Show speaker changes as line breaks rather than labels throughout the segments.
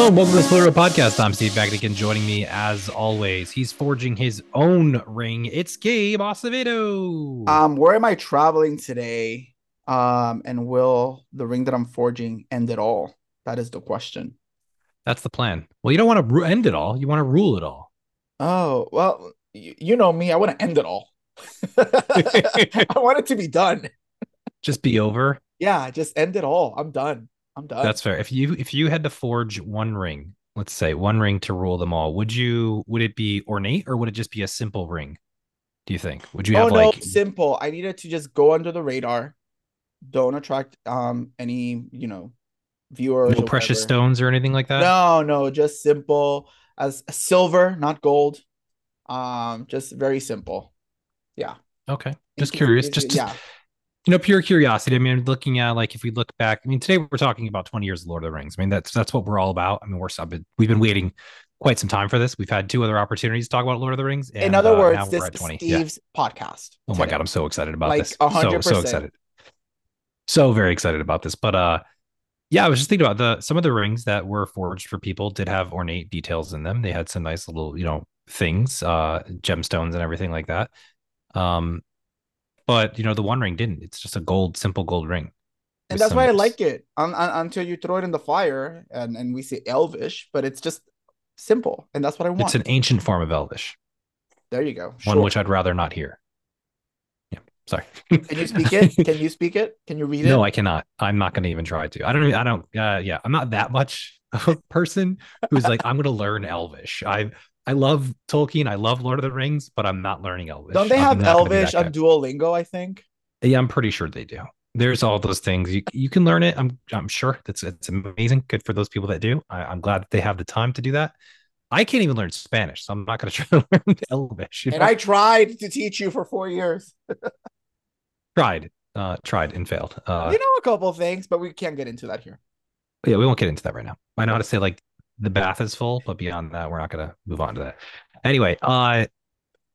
Hello and welcome to the Split Reel Podcast. I'm Steve Bagdigan. Joining me as always, he's forging his own ring. It's Gabe Acevedo.
Um, where am I traveling today? Um, and will the ring that I'm forging end it all? That is the question.
That's the plan. Well, you don't want to end it all. You want to rule it all.
Oh well, you, you know me. I want to end it all. I want it to be done.
Just be over.
Yeah, just end it all. I'm done. I'm done.
That's fair. If you if you had to forge one ring, let's say one ring to rule them all, would you would it be ornate or would it just be a simple ring? Do you think? Would you
oh
have
no,
like
simple. I needed to just go under the radar. Don't attract um any you know viewers.
no
or
precious
whatever.
stones or anything like that?
No, no, just simple as silver, not gold. Um, just very simple. Yeah.
Okay. Just curious.
easy-
Just,
yeah.
You know, pure curiosity. I mean, looking at like if we look back, I mean, today we're talking about 20 years of Lord of the Rings. I mean, that's that's what we're all about. I mean, we're I've been, we've been waiting quite some time for this. We've had two other opportunities to talk about Lord of the Rings.
In other
uh,
words, this is
20. Yeah.
Steve's podcast.
Oh my god, I'm so excited about
Like,
this. So
100%.
so excited. So very excited about this. But uh yeah, I was just thinking about the some of the rings that were forged for people did have ornate details in them. They had some nice little, you know, things, uh gemstones and everything like that. Um but you know, the one ring didn't. It's just a gold, simple gold ring.
and that's why I like it. Un- un- until you throw it in the fire and and we say elvish, but it's just simple, and that's what I want.
It's an ancient form of Elvish,
there you go.
one which I'd rather not hear. Yeah, sorry.
Can you speak it? Can you speak it? Can you read it?
No, I cannot. I'm not going to even try to. I don't. I don't. Uh, yeah, I'm not that much of a person who's like I'm going to learn Elvish. I I love Tolkien. I love Lord of the Rings, but I'm not learning Elvish.
Don't they
I'm
have
be
elvish on. Duolingo? I think.
Yeah, I'm pretty sure they do. There's all those things you you can learn it. I'm I'm sure that's it's amazing. Good for those people that do. I, I'm glad that they have the time to do that. I can't even learn Spanish, so I'm not going to try to learn Elvish.
And
know?
I tried to teach you for four years.
tried, uh, tried and failed. Uh,
you know a couple things, but we can't get into that here.
yeah, we won't get into that right now. I know how to say like the bath is full, but beyond that, we're not gonna move on to that. Anyway, uh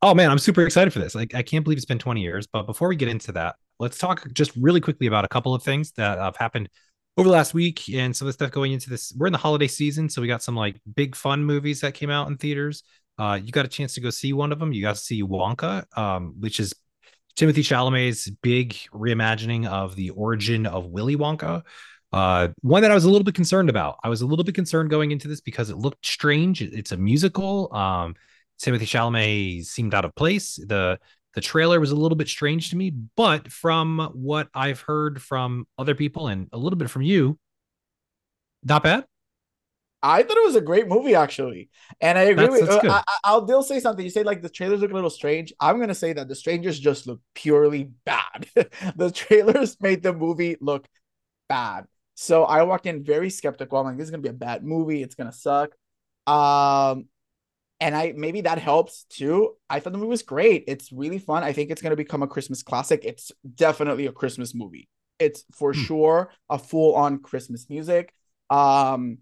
oh man, I'm super excited for this. Like I can't believe it's been 20 years. But before we get into that, let's talk just really quickly about a couple of things that have happened over the last week and some of the stuff going into this. We're in the holiday season, so we got some like big fun movies that came out in theaters. Uh, you got a chance to go see one of them. You got to see Wonka, um, which is Timothée Chalamet's big reimagining of the origin of Willy Wonka. Uh, one that I was a little bit concerned about. I was a little bit concerned going into this because it looked strange. It's a musical. Um, Timothée Chalamet seemed out of place. The the trailer was a little bit strange to me, but from what I've heard from other people and a little bit from you, not bad.
I thought it was a great movie, actually, and I agree
That's-
with.
that's
uh. I, I- I'll still say something. You say like the trailers look a little strange. I'm gonna say that the strangers just look purely bad. the trailers made the movie look bad. So I walked in very skeptical. I'm like, this is gonna be a bad movie. It's gonna suck. Um, and I maybe that helps too. I thought the movie was great. It's really fun. I think it's gonna become a Christmas classic. It's definitely a Christmas movie. It's for
Hmm.
sure a full-on Christmas music. Um,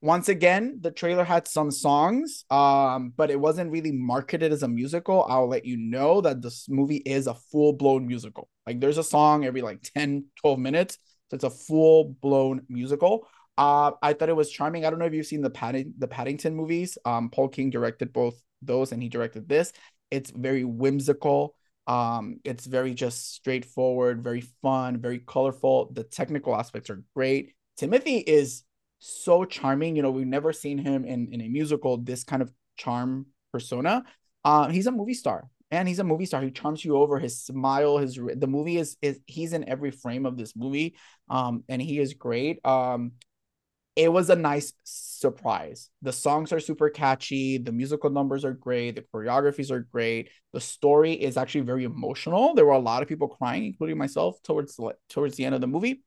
once again, the trailer had some songs, um, but it wasn't really marketed as a musical. I'll let you know that this movie is a full-blown musical. Like there's a song every like 10, 12 minutes. So it's a full-blown musical. Uh, I thought it was charming. I don't know if you've seen the Padding the Paddington movies. Um, Paul King directed both those, and he directed this. It's very whimsical. Um, it's very just straightforward, very fun, very colorful. The technical aspects are great. Timothy is so charming. You know, we've never seen him in in a musical this kind of charm persona. Um, he's a movie star, and he's a movie star. He charms you over. His smile, his the movie is is he's in every frame of this movie. Um, and he is great. Um, it was a nice surprise. The songs are super catchy. The musical numbers are great. The choreographies are great. The story is actually very emotional. There were a lot of people crying, including myself, towards towards the end of the movie.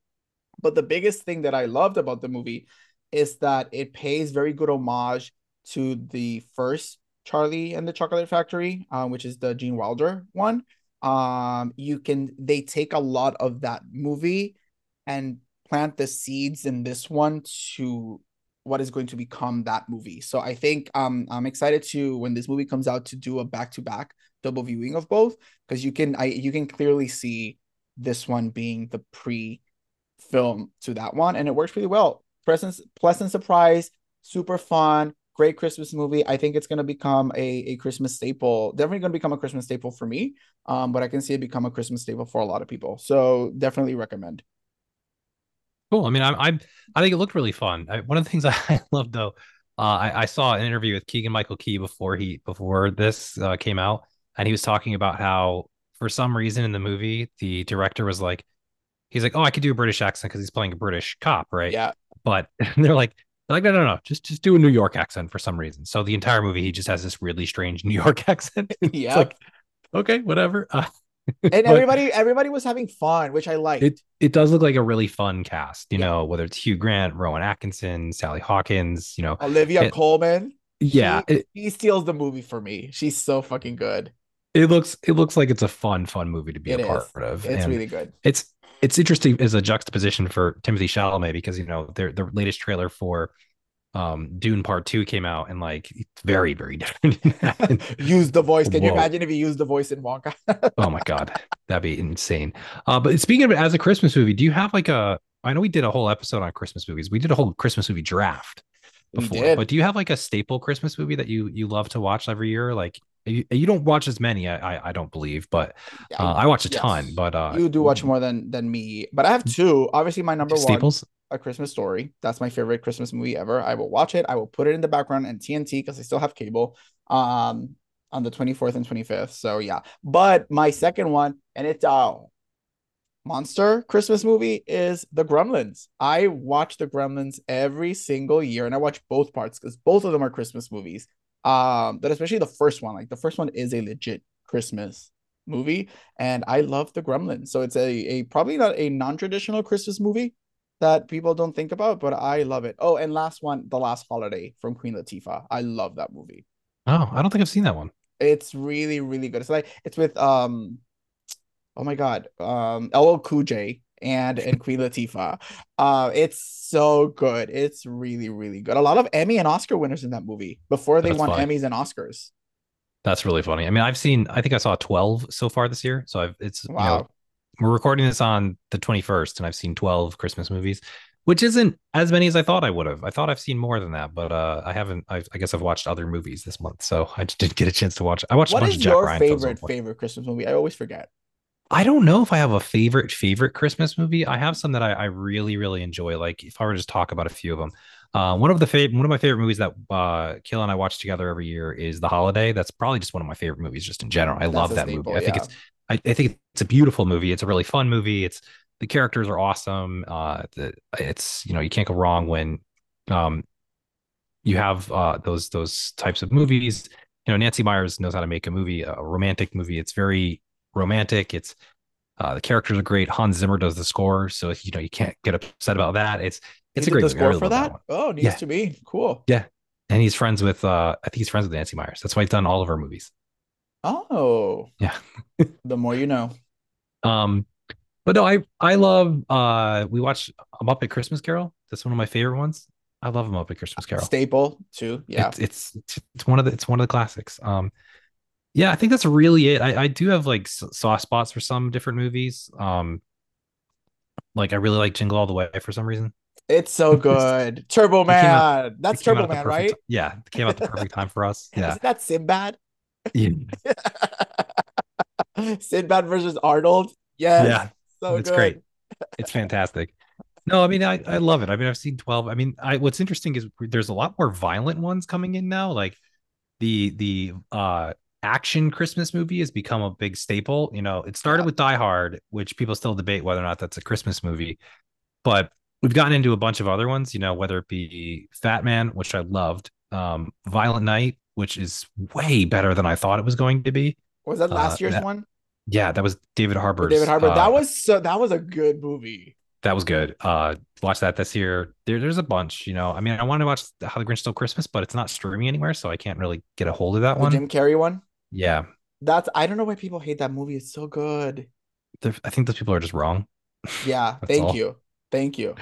But the biggest thing that I loved about the movie is that it pays very good homage to the first Charlie and the Chocolate Factory, uh, which is the Gene Wilder one. Um, you can they take a lot of that movie and plant the seeds in this one to what is going to become that movie. So I think um I'm excited to when this movie comes out to do a back to back double viewing of both because you can I you can clearly see this one being the pre film to that one and it works really well. Pleasant pleasant surprise, super fun, great Christmas movie. I think it's gonna become a, a Christmas staple. Definitely gonna become a Christmas staple for me. Um, but I can see it become a Christmas staple for a lot of people. So definitely recommend.
Cool. I mean, I I, I think it looked really fun. I, one of the things I love though, uh, I, I saw an interview with Keegan Michael Key before he before this uh, came out, and he was talking about how for some reason in the movie the director was like, he's like, oh, I could do a British accent because he's playing a British cop, right?
Yeah.
But they're like, they're like, no, no, no, just just do a New York accent for some reason. So the entire movie, he just has this really strange New York accent.
yeah.
like, okay, whatever. Uh,
and everybody everybody was having fun, which I like.
It it does look like a really fun cast, you yeah. know, whether it's Hugh Grant, Rowan Atkinson, Sally Hawkins, you know,
Olivia it, Colman.
Yeah,
she, it, she steals the movie for me. She's so fucking good.
It looks it looks like it's a fun fun movie to be it a part is. of.
It's and really good.
It's it's interesting as a juxtaposition for Timothée Chalamet because you know their the latest trailer for um Dune Part Two came out and like it's very very different.
use the voice. Can Whoa. you imagine if you used the voice in Wonka?
oh my god, that'd be insane. Uh, but speaking of it as a Christmas movie, do you have like a? I know we did a whole episode on Christmas movies. We did a whole Christmas movie draft before, but do you have like a staple Christmas movie that you you love to watch every year? Like you, you don't watch as many, I I, I don't believe, but uh, I watch a yes. ton. But uh,
you do watch more than than me. But I have two. Obviously, my number
staples.
one, A Christmas Story. That's my favorite Christmas movie ever. I will watch it. I will put it in the background and TNT because I still have cable. Um, on the 24th and 25th. So yeah. But my second one, and it's uh monster Christmas movie is The Gremlins. I watch The Gremlins every single year, and I watch both parts because both of them are Christmas movies. Um, but especially the first one, like the first one is a legit Christmas movie, and I love The Gremlins. So it's a a probably not a non traditional Christmas movie that people don't think about, but I love it. Oh, and last one, The Last Holiday from Queen Latifah. I love that movie.
Oh, I don't think I've seen that one.
It's really really good. It's like it's with um, oh my god, um, LL Cool J and and Queen Latifah. Uh, it's so good. It's really really good. A lot of Emmy and Oscar winners in that movie before they That's won funny. Emmys and Oscars.
That's really funny. I mean, I've seen. I think I saw twelve so far this year. So I've it's wow. You know, we're recording this on the twenty first, and I've seen twelve Christmas movies, which isn't as many as I thought I would have. I thought I've seen more than that, but uh, I haven't. I've, i guess I've watched other movies this month, so I just didn't get a chance to watch. I watched
what
a bunch
of
Jack
your
Ryan
favorite favorite Christmas movie? I always forget.
I don't know if I have a favorite favorite Christmas movie. I have some that I, I really really enjoy. Like if I were to just talk about a few of them, uh, one of the favorite one of my favorite movies that uh, Kill and I watch together every year is The Holiday. That's probably just one of my favorite movies just in general. I That's love that staple, movie. I think it's I, I, think it's a beautiful movie. It's a really fun movie. It's the characters are awesome. Uh, the, it's you know you can't go wrong when um you have uh those those types of movies. You know Nancy Meyers knows how to make a movie, a romantic movie. It's very romantic. It's uh, the characters are great. Hans Zimmer does the score, so you know you can't get upset about that. It's it's he a great
the score for that. that oh, needs yeah. to be cool.
Yeah, and he's friends with uh, I think he's friends with Nancy Meyers. That's why he's done all of her movies.
Oh,
yeah.
the more you know.
Um, but no, I I love. Uh, we watched a Muppet Christmas Carol. That's one of my favorite ones. I love a Muppet Christmas Carol.
Staple too. Yeah,
it's, it's it's one of the it's one of the classics. Um, yeah, I think that's really it. I, I do have like soft spots for some different movies. Um, like I really like Jingle All the Way for some reason.
It's so good. Turbo Man. Out, That's Turbo Man, right?
Yeah, it came out the perfect time for us. Yeah.
Isn't that Sinbad?
Yeah.
Sinbad versus Arnold. Yes. Yeah. So
it's
good.
great. It's fantastic. No, I mean I, I love it. I mean I've seen 12. I mean, I what's interesting is there's a lot more violent ones coming in now. Like the the uh action Christmas movie has become a big staple. You know, it started with Die Hard, which people still debate whether or not that's a Christmas movie, but we've gotten into a bunch of other ones. You know, whether it be Fatman, which I loved, um, Violent Night, which is way better than I thought it was going to be.
Was that last uh, year's
that,
one?
Yeah, that was David Harbour.
David Harbour. Uh, that was so. That was a good movie.
That was good. Uh, watch that this year. There, there's a bunch. You know, I mean, I want to watch How the Grinch Stole Christmas, but it's not streaming anywhere, so I can't really get a hold of that
the
one.
Jim Carrey one.
Yeah.
That's I don't know why people hate that movie. It's so good.
They're, I think those people are just wrong.
Yeah. thank all. you. Thank you.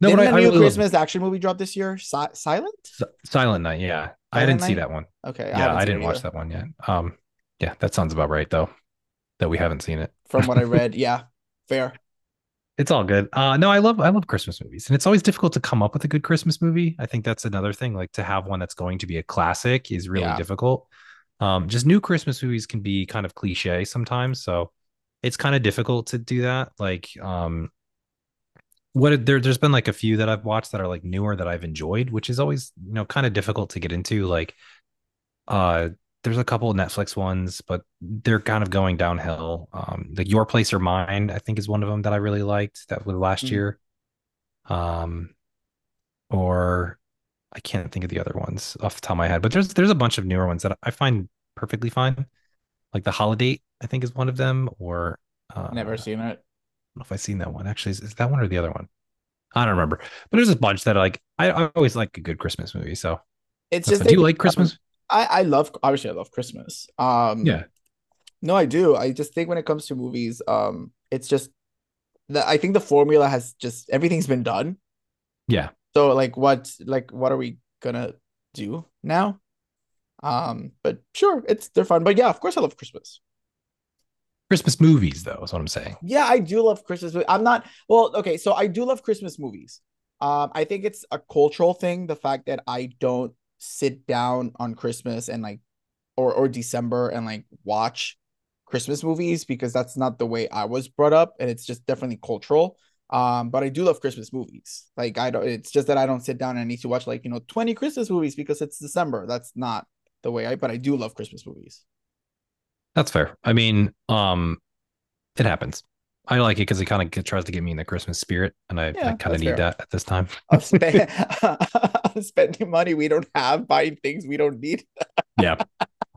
No,
Didn't
but
the
I,
new
I really
Christmas action movie drop this year? Si- Silent?
Silent Night. Yeah, Silent I didn't Night? see that one.
Okay.
I yeah, I didn't watch that one yet. Um, yeah, that sounds about right though. That we haven't seen it
from what I read. yeah, fair.
It's all good. Uh no, I love I love Christmas movies. And it's always difficult to come up with a good Christmas movie. I think that's another thing. Like to have one that's going to be a classic is really
Yeah.
difficult. Um just new Christmas movies can be kind of cliche sometimes, so it's kind of difficult to do that. Like um what there there's been like a few that I've watched that are like newer that I've enjoyed, which is always, you know, kind of difficult to get into like uh there's a couple of Netflix ones, but they're kind of going downhill. Um, like Your Place or Mine, I think is one of them that I really liked. That was last
Mm.
year. Um, or I can't think of the other ones off the top of my head, but there's there's a bunch of newer ones that I find perfectly fine. Like The Holiday, I think is one of them. Or uh,
Never seen it.
I don't know if I've seen that one. Actually, is, is that one or the other one? I don't remember. But there's a bunch that are like I, I always like a good Christmas movie. So
It's just
fun. do you like Christmas?
I I love obviously I love Christmas. Um
Yeah.
No, I do. I just think when it comes to movies, um, it's just the I think the formula has just everything's been done.
Yeah.
So like what like what are we gonna do now? Um, but sure, it's they're fun. But yeah, of course I love Christmas.
Christmas movies, though, is what I'm saying.
Yeah, I do love Christmas. I'm not well, okay, so I do love Christmas movies. Um, I think it's a cultural thing, the fact that I don't sit down on Christmas and like or or December and like watch Christmas movies because that's not the way I was brought up, and it's just definitely cultural. Um, but I do love Christmas movies. Like I don't it's just that I don't sit down and I need to watch like, you know, 20 Christmas movies because it's December. That's not the way I but I do love Christmas movies.
That's fair. I mean, um, it happens. I like it because it kind of tries to get me in the Christmas spirit, and I,
Yeah,
I kind of need
fair.
that at this time.
Of spend, spending money we don't have, buying things we don't need.
yeah.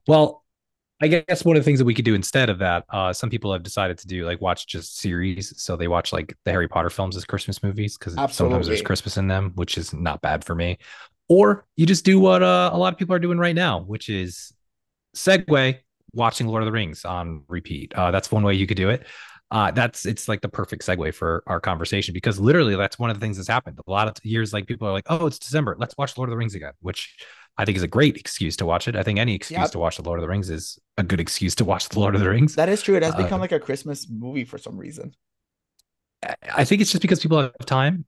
Well, I guess one of the things that we could do instead of that, uh, some people have decided to do like watch just series. So they watch like the Harry Potter films as Christmas movies because sometimes there's Christmas in them, which is not bad for me. Or you just do what uh, a lot of people are doing right now, which is segue watching Lord of the Rings on repeat. Uh, that's one way you could do it. Uh, that's it's like the perfect segue for our conversation because literally that's one of the things that's happened. A lot of years, like people are like, "Oh, it's December, let's watch Lord of the Rings again," which I think is a great excuse to watch it. I think any excuse
Yep.
to watch the Lord of the Rings is a good excuse to watch the Lord of the Rings.
That is true. It has
Uh,
become like a Christmas movie for some reason.
I- think it's just because people have time.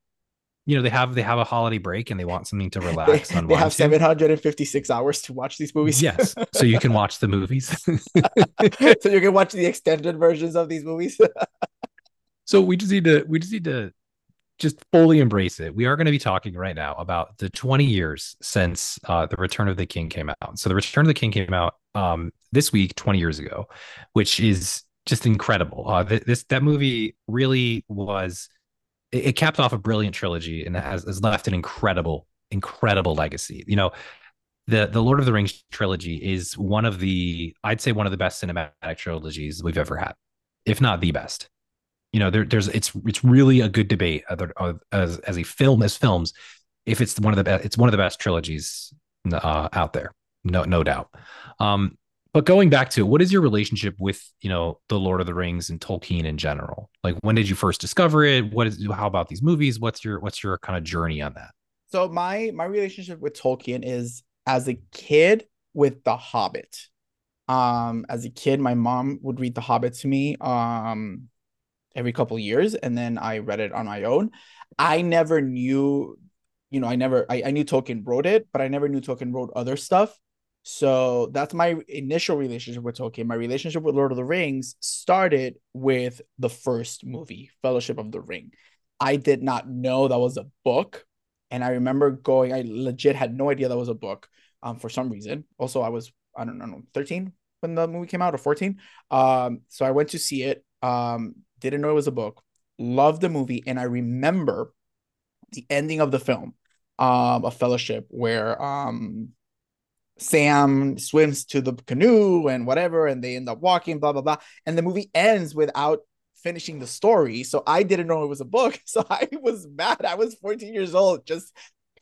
You know, they have they have a holiday break and they want something to
They,
relax.
they
unwind
have
to.
756 hours to watch these movies.
Yes, so you can watch the movies.
so you can watch the extended versions of these movies.
So we just need to we just need to just fully embrace it. We are going to be talking right now about the 20 years since uh, the Return of the King came out. So the Return of the King came out um, this week, 20 years ago, which is just incredible. Uh, th- this that movie really was. It, it capped off a brilliant trilogy and has, has left an incredible, incredible legacy. You know, the the Lord of the Rings trilogy is one of the I'd say one of the best cinematic trilogies we've ever had, if not the best you know there, there's it's it's really a good debate as as a film as films if it's one of the best it's one of the best trilogies uh, out there no no doubt. Um but going back to what is your relationship with you know the lord of the rings and tolkien in general? Like when did you first discover it? What is how about these movies? What's your what's your kind of journey on that?
So my my relationship with Tolkien is as a kid with The Hobbit. Um, as a kid, my mom would read The Hobbit to me um every couple years, and then I read it on my own. I never knew, you know, I never I, I knew Tolkien wrote it, but I never knew Tolkien wrote other stuff. So that's my initial relationship with Tolkien. My relationship with Lord of the Rings started with the first movie, Fellowship of the Ring. I did not know that was a book. And I remember going, I legit had no idea that was a book um, for some reason. Also, I was, I don't know, 13 when the movie came out or 14. Um, so I went to see it. Um, didn't know it was a book. Loved the movie. And I remember the ending of the film, um, a fellowship where um Sam swims to the canoe and whatever, and they end up walking, blah blah blah. And the movie ends without finishing the story. So I didn't know it was a book. So I was mad. I was 14 years old, just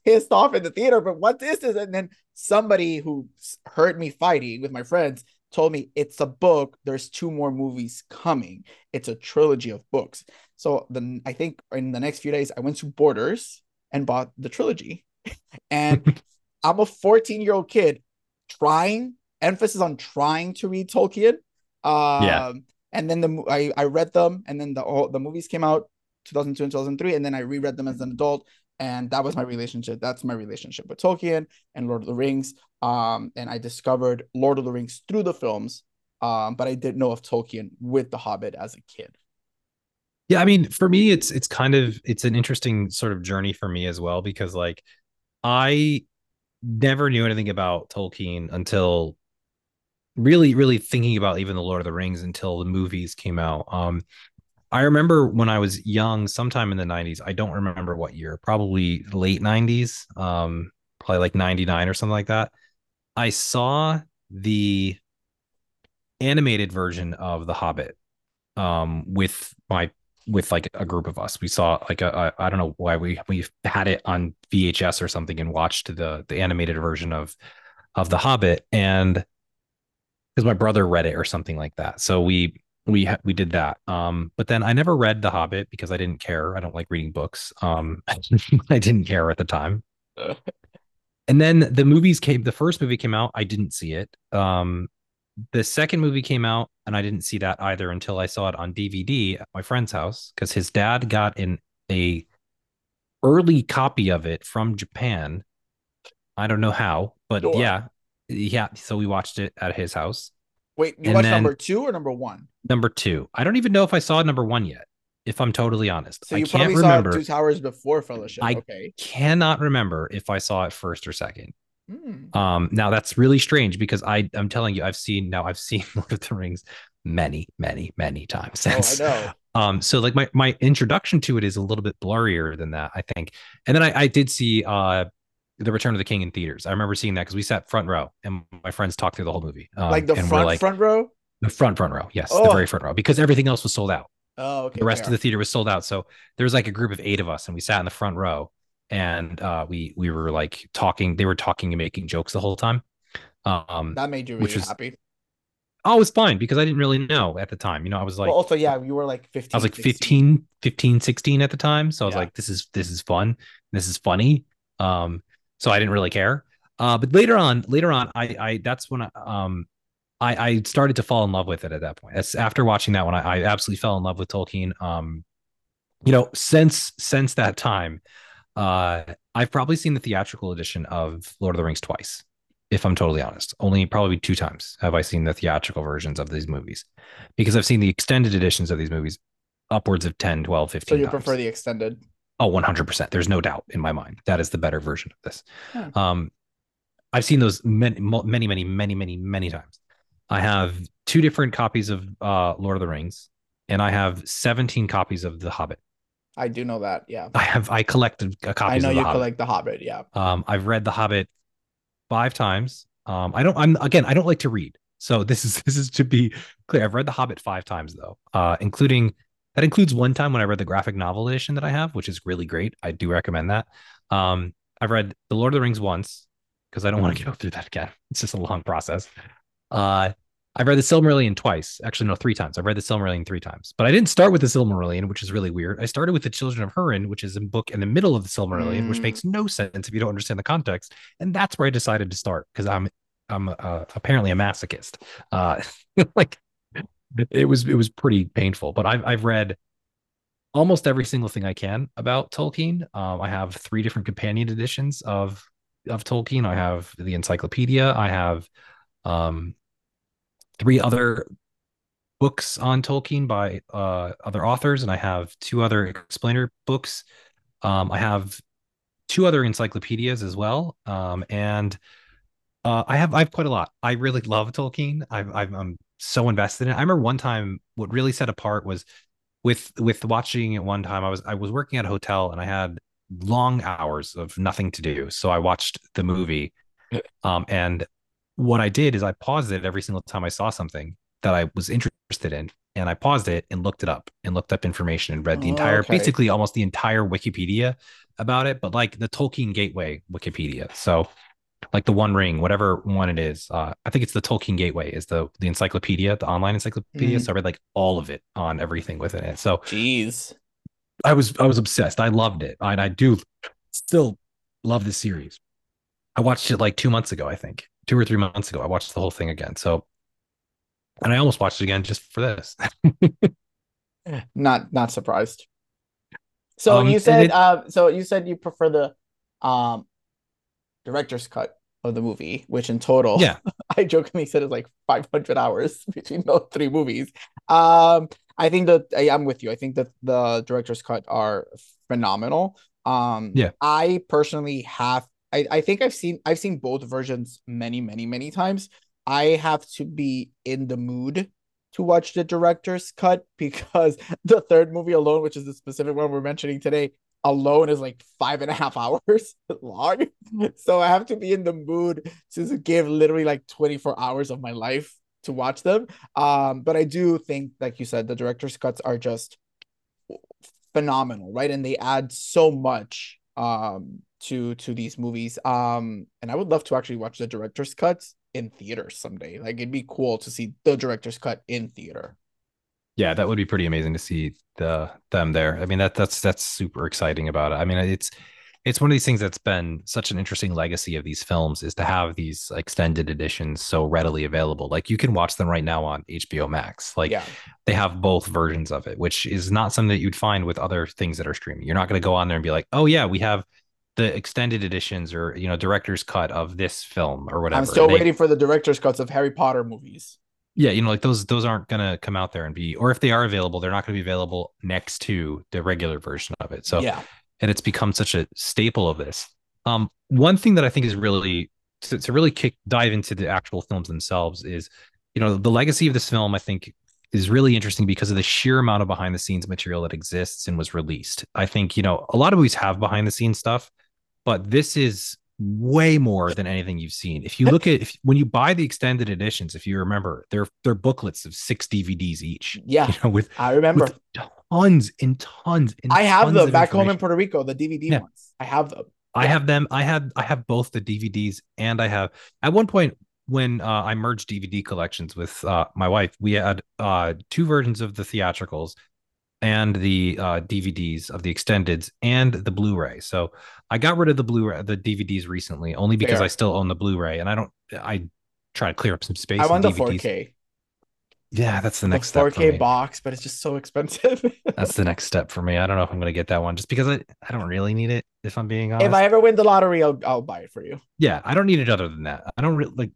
pissed off in the theater. But what is this? And then somebody who heard me fighting with my friends told me it's a book. There's two more movies coming. It's a trilogy of books. So then I think in the next few days, I went to Borders and bought the trilogy. And I'm a 14 year old kid trying, emphasis on trying to read Tolkien. Um,
Yeah.
And then the I, I read them, and then the all the movies came out. 2002 and 2003, and then I reread them as an adult, and that was my relationship. That's my relationship with Tolkien and Lord of the Rings. Um, and I discovered Lord of the Rings through the films, um, but I didn't know of Tolkien with The Hobbit as a kid.
Yeah, I mean, for me, it's it's kind of it's an interesting sort of journey for me as well because like I never knew anything about Tolkien until really, really thinking about even the Lord of the Rings until the movies came out. Um, I remember when I was young, sometime in the 90s, I don't remember what year, probably late 90s, um, probably like 99 or something like that. I saw the animated version of The Hobbit um, with my with like a group of us. We saw like I don't know why we we had it on VHS or something and watched the the animated version of of The Hobbit and because my brother read it or something like that. So we we we did that. Um, but then I never read The Hobbit because I didn't care. I don't like reading books. Um, I didn't care at the time. and then the movies came. The first movie came out. I didn't see it. Um, the second movie came out, and I didn't see that either until I saw it on DVD at my friend's house because his dad got in a early copy of it from Japan. I don't know how, but sure. yeah, yeah. So we watched it at his house.
Wait, you and watched number two or number one?
Number two. I don't even know if I saw number one yet. If I'm totally honest,
so you
I
can't probably remember. saw Two Towers before Fellowship. I
okay. cannot remember if I saw it first or second. Mm. Um, now that's really strange because I I'm telling you, I've seen now I've seen Lord of the Rings many, many, many times since.
Oh, I know.
Um, so like my my introduction to it is a little bit blurrier than that, I think. And then I, I did see uh the Return of the King in theaters. I remember seeing that because we sat front row and my friends talked through the whole movie.
Um, like the front like, front row.
The front front row, yes, oh. the very front row, because everything else was sold out.
Oh, okay.
The rest of the theater was sold out, so there was like a group of eight of us, and we sat in the front row, and uh, we we were like talking. They were talking and making jokes the whole time.
Um, that made you really which was, happy.
Oh, it was fine because I didn't really know at the time. You know, I was like,
well, also, yeah, you were like 15.
I was like 15, 15, 16 at the time. So I was yeah. like, this is, this is fun. This is funny. Um, so I didn't really care. Uh, but later on, later on, I, I that's when I, um, I, I started to fall in love with it at that point. After watching that one, I, I absolutely fell in love with Tolkien. Um, you know, since since that time, uh, I've probably seen the theatrical edition of Lord of the Rings twice, if I'm totally honest. Only probably two times have I seen the theatrical versions of these movies because I've seen the extended editions of these movies upwards of 10, 12, 15. So
you
times.
prefer the extended?
Oh, 100%. There's no doubt in my mind. That is the better version of this. Um, I've seen those many, many, many, many, many, many times. I have two different copies of uh, Lord of the Rings, and I have 17 copies of The Hobbit.
I do know that. Yeah.
I have. I collected a copy. I know
you
Hobbit.
collect The Hobbit. Yeah.
Um, I've read The Hobbit five times. Um, I don't. I'm again. I don't like to read, so this is this is to be clear. I've read The Hobbit five times though, uh, including that includes one time when I read the graphic novel edition that I have, which is really great. I do recommend that. Um, I've read The Lord of the Rings once because I don't want to go through that again. It's just a long process. Uh, I've read the Silmarillion twice. Actually, no, three times. I've read the Silmarillion three times, but I didn't start with the Silmarillion, which is really weird. I started with the Children of Hurin, which is a book in the middle of the Silmarillion, mm. which makes no sense if you don't understand the context. And that's where I decided to start because I'm I'm uh, apparently a masochist. Uh, like it was it was pretty painful. But I've I've read almost every single thing I can about Tolkien. Um, I have three different companion editions of of Tolkien. I have the encyclopedia. I have um, three other books on Tolkien by uh, other authors, and I have two other explainer books. Um, I have two other encyclopedias as well, um, and uh, I have I have quite a lot. I really love Tolkien. I've I'm so invested in it. I remember one time what really set apart was with with watching it one time. I was I was working at a hotel and I had long hours of nothing to do, so I watched the movie. Um, and what I did is I paused it every single time I saw something that I was interested in, and I paused it and looked it up and looked up information and read the entire, okay. basically almost the entire Wikipedia about it, but like the Tolkien Gateway Wikipedia. So like the One Ring, whatever one it is. Uh, I think it's the Tolkien Gateway is the the encyclopedia, the online encyclopedia. Mm. So I read like all of it on everything within it. So
jeez,
I was I was obsessed. I loved it, and I do still love the series. I watched it like two months ago, I think, two or three months ago. I watched the whole thing again. So, and I almost watched it again just for this.
not not surprised. So
Um,
you said
it-
uh so you said you prefer the um director's cut of the movie, which in total
Yeah.
I jokingly said it's like 500 hours between those three movies. Um I think that I, I'm with you. I think that the director's cut are phenomenal. Um
Yeah.
I personally have I, I think I've seen I've seen both versions many, many, many times. I have to be in the mood to watch the director's cut because the third movie alone, which is the specific one we're mentioning today, alone is like five and a half hours long. So I have to be in the mood to give literally like 24 hours of my life to watch them. Um, but I do think, like you said, the director's cuts are just phenomenal, right? And they add so much um to to these movies. Um, and I would love to actually watch the director's cuts in theaters someday. Like it'd be cool to see the director's cut in theater.
Yeah, that would be pretty amazing to see the them there. I mean, that that's that's super exciting about it. I mean, it's it's one of these things that's been such an interesting legacy of these films is to have these extended editions so readily available. Like you can watch them right now on HBO Max. Like
yeah,
they have both versions of it, which is not something that you'd find with other things that are streaming. You're not going to go on there and be like, "Oh yeah, we have the extended editions or you know director's cut of this film or whatever."
I'm still
they-
waiting for the director's cuts of Harry Potter movies.
Yeah, you know, like those those aren't gonna come out there and be, or if they are available, they're not gonna be available next to the regular version of it. So
yeah,
and it's become such a staple of this. Um, one thing that I think is really to, to really kick dive into the actual films themselves is, you know, the legacy of this film. I think is really interesting because of the sheer amount of behind the scenes material that exists and was released. I think you know a lot of movies have behind the scenes stuff, but this is way more than anything you've seen. If you look at if when you buy the extended editions, if you remember, they're they're booklets of six DVDs each.
yeah.
You know, with
I remember.
with tons and tons. And
I have them back home in. Puerto Rico, the DVD
Yeah.
ones. I have them.
I
Yeah.
have them. I had I have both the DVDs and I have at one point when uh, I merged DVD collections with uh, my wife, we had uh, two versions of the theatricals and the uh, DVDs of the extendeds and the Blu-ray. So I got rid of the Blu-ray, the DVDs recently, only because
Fair.
I still own the Blu-ray, and I don't. I try to clear up some space.
I want the
DVDs.
4K.
Yeah, that's the
The
next step
4K box, but it's just so expensive.
That's the next step for me. I don't know if I'm going to get that one just because I, I don't really need it. If I'm being honest.
if I ever win the lottery, I'll I'll buy it for you.
yeah, I don't need it other than that. I don't really like.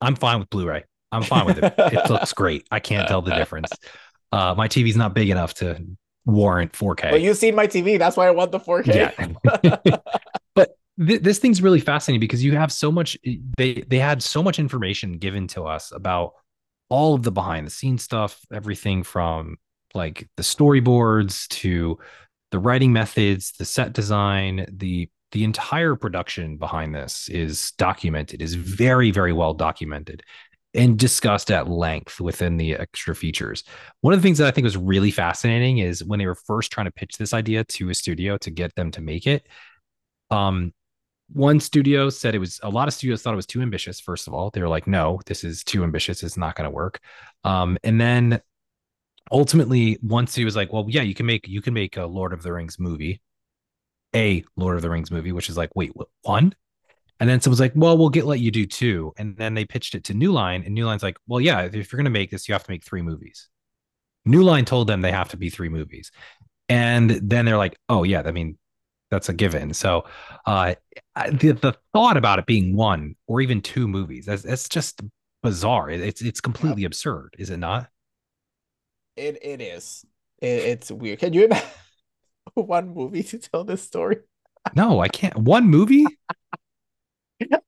I'm fine with Blu-ray. I'm fine with it. it looks great. I can't tell the difference. Uh, my TV's not big enough to warrant 4K.
But you've seen my TV. That's why I want the 4K.
Yeah. but th- this thing's really fascinating because you have so much. They they had so much information given to us about all of the behind the scenes stuff, everything from like the storyboards to the writing methods, the set design, the the entire production behind this is documented, is very very well documented and discussed at length within the extra features. One of the things that I think was really fascinating is when they were first trying to pitch this idea to a studio to get them to make it. Um, one studio said it was a lot of studios thought it was too ambitious. First of all, they were like, "No, this is too ambitious. It's not going to work." Um, and then ultimately, once he was like, "Well, yeah, you can make you can make a Lord of the Rings movie, a Lord of the Rings movie," which is like, "Wait, what, one?" And then someone's like, "Well, we'll get let you do two. And then they pitched it to New Line, and New Line's like, "Well, yeah, if you're going to make this, you have to make three movies." New Line told them they have to be three movies, and then they're like, "Oh yeah, I mean, that's a given." So, uh, the the thought about it being one or even two movies, that's that's just bizarre. It's it's completely absurd, is it not?
It it is. It, it's weird. Can you imagine one movie to tell this story?
No, I can't. One movie.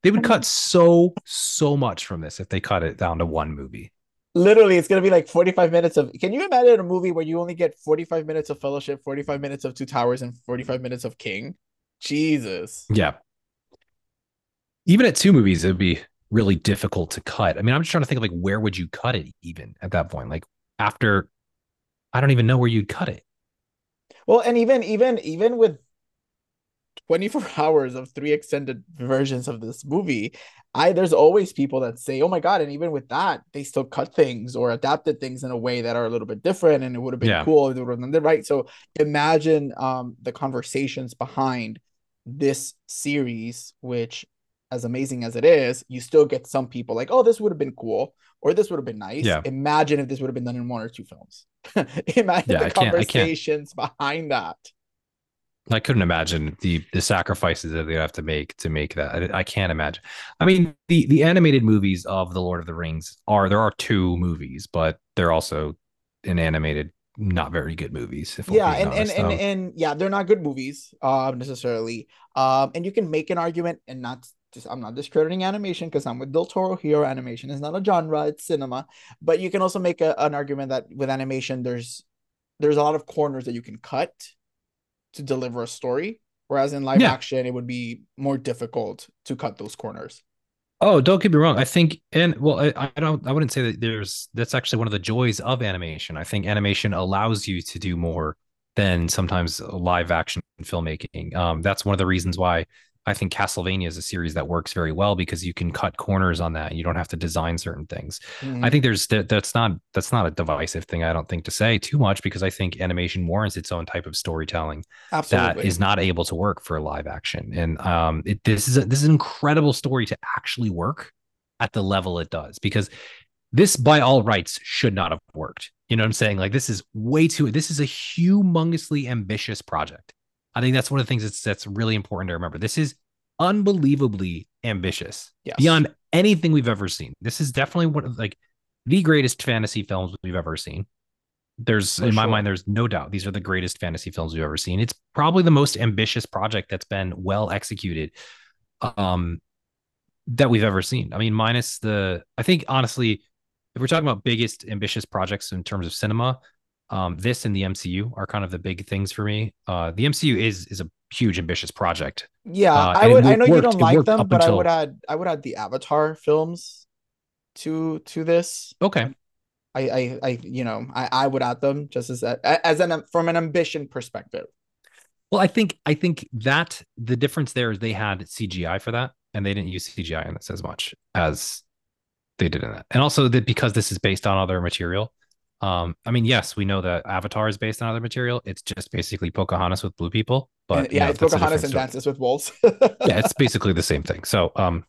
They would cut so so much from this if they cut it down to one movie.
Literally, it's gonna be like 45 minutes of can you imagine a movie where you only get 45 minutes of fellowship, 45 minutes of two towers, and 45 minutes of King? Jesus.
Yeah. Even at two movies, it would be really difficult to cut. I mean, I'm just trying to think of like where would you cut it even at that point? Like after I don't even know where you'd cut it.
Well, and even even even with 24 hours of three extended versions of this movie, I there's always people that say, "Oh my god!" And even with that, they still cut things or adapted things in a way that are a little bit different, and it would have been
Yeah.
cool if it would have done that right. So imagine um the conversations behind this series, which as amazing as it is, you still get some people like, "Oh, this would have been cool." Or this would have been nice.
Yeah.
Imagine if this would have been done in one or two films. Imagine
Yeah,
the
I can't- can't.
conversations behind that.
I couldn't imagine the the sacrifices that they have to make to make that. I, I, can't imagine. I mean, the the animated movies of the Lord of the Rings are there are two movies, but they're also an animated, not very good movies.
yeah, and and, and and yeah, they're not good movies, uh, necessarily. Um, and you can make an argument, and not just I'm not discrediting animation because I'm with Del Toro here. Animation is not a genre; it's cinema. But you can also make a, an argument that with animation, there's there's a lot of corners that you can cut to deliver a story. Whereas in live yeah. action, it would be more difficult to cut those corners.
Oh, don't get me wrong. I think, and well, I, I, don't, I wouldn't say that there's, that's actually one of the joys of animation. I think animation allows you to do more than sometimes live action filmmaking. Um, that's one of the reasons why I think Castlevania is a series that works very well because you can cut corners on that and you don't have to design certain things. Mm-hmm. I think there's that, that's not that's not a divisive thing I don't think to say too much because I think animation warrants its own type of storytelling Absolutely. that is not able to work for live action. And um it, this is a, this is an incredible story to actually work at the level it does because this by all rights should not have worked. You know what I'm saying? Like this is way too this is a humongously ambitious project I think that's one of the things that's that's really important to remember. This is unbelievably ambitious yes. beyond anything we've ever seen. This is definitely one of like the greatest fantasy films we've ever seen. There's For in my mind, there's no doubt these are the greatest fantasy films we've ever seen. It's probably the most ambitious project that's been well executed, um, that we've ever seen. I mean, minus the, I think honestly, if we're talking about biggest ambitious projects in terms of cinema, um, this and the MCU are kind of the big things for me. Uh, the MCU is is a huge ambitious project.
Yeah, uh, I would. I know worked, you don't like them, but until... I would add I would add the Avatar films to to this.
Okay.
I I, I you know I, I would add them just as a, as an from an ambition perspective.
Well, I think I think that the difference there is they had CGI for that, and they didn't use CGI in this as much as they did in that, and also that because this is based on other material, um, I mean, yes, we know that Avatar is based on other material. It's just basically Pocahontas with blue people, but
and, yeah, you know, it's Pocahontas and Dances with Wolves.
yeah, it's basically the same thing. So, um,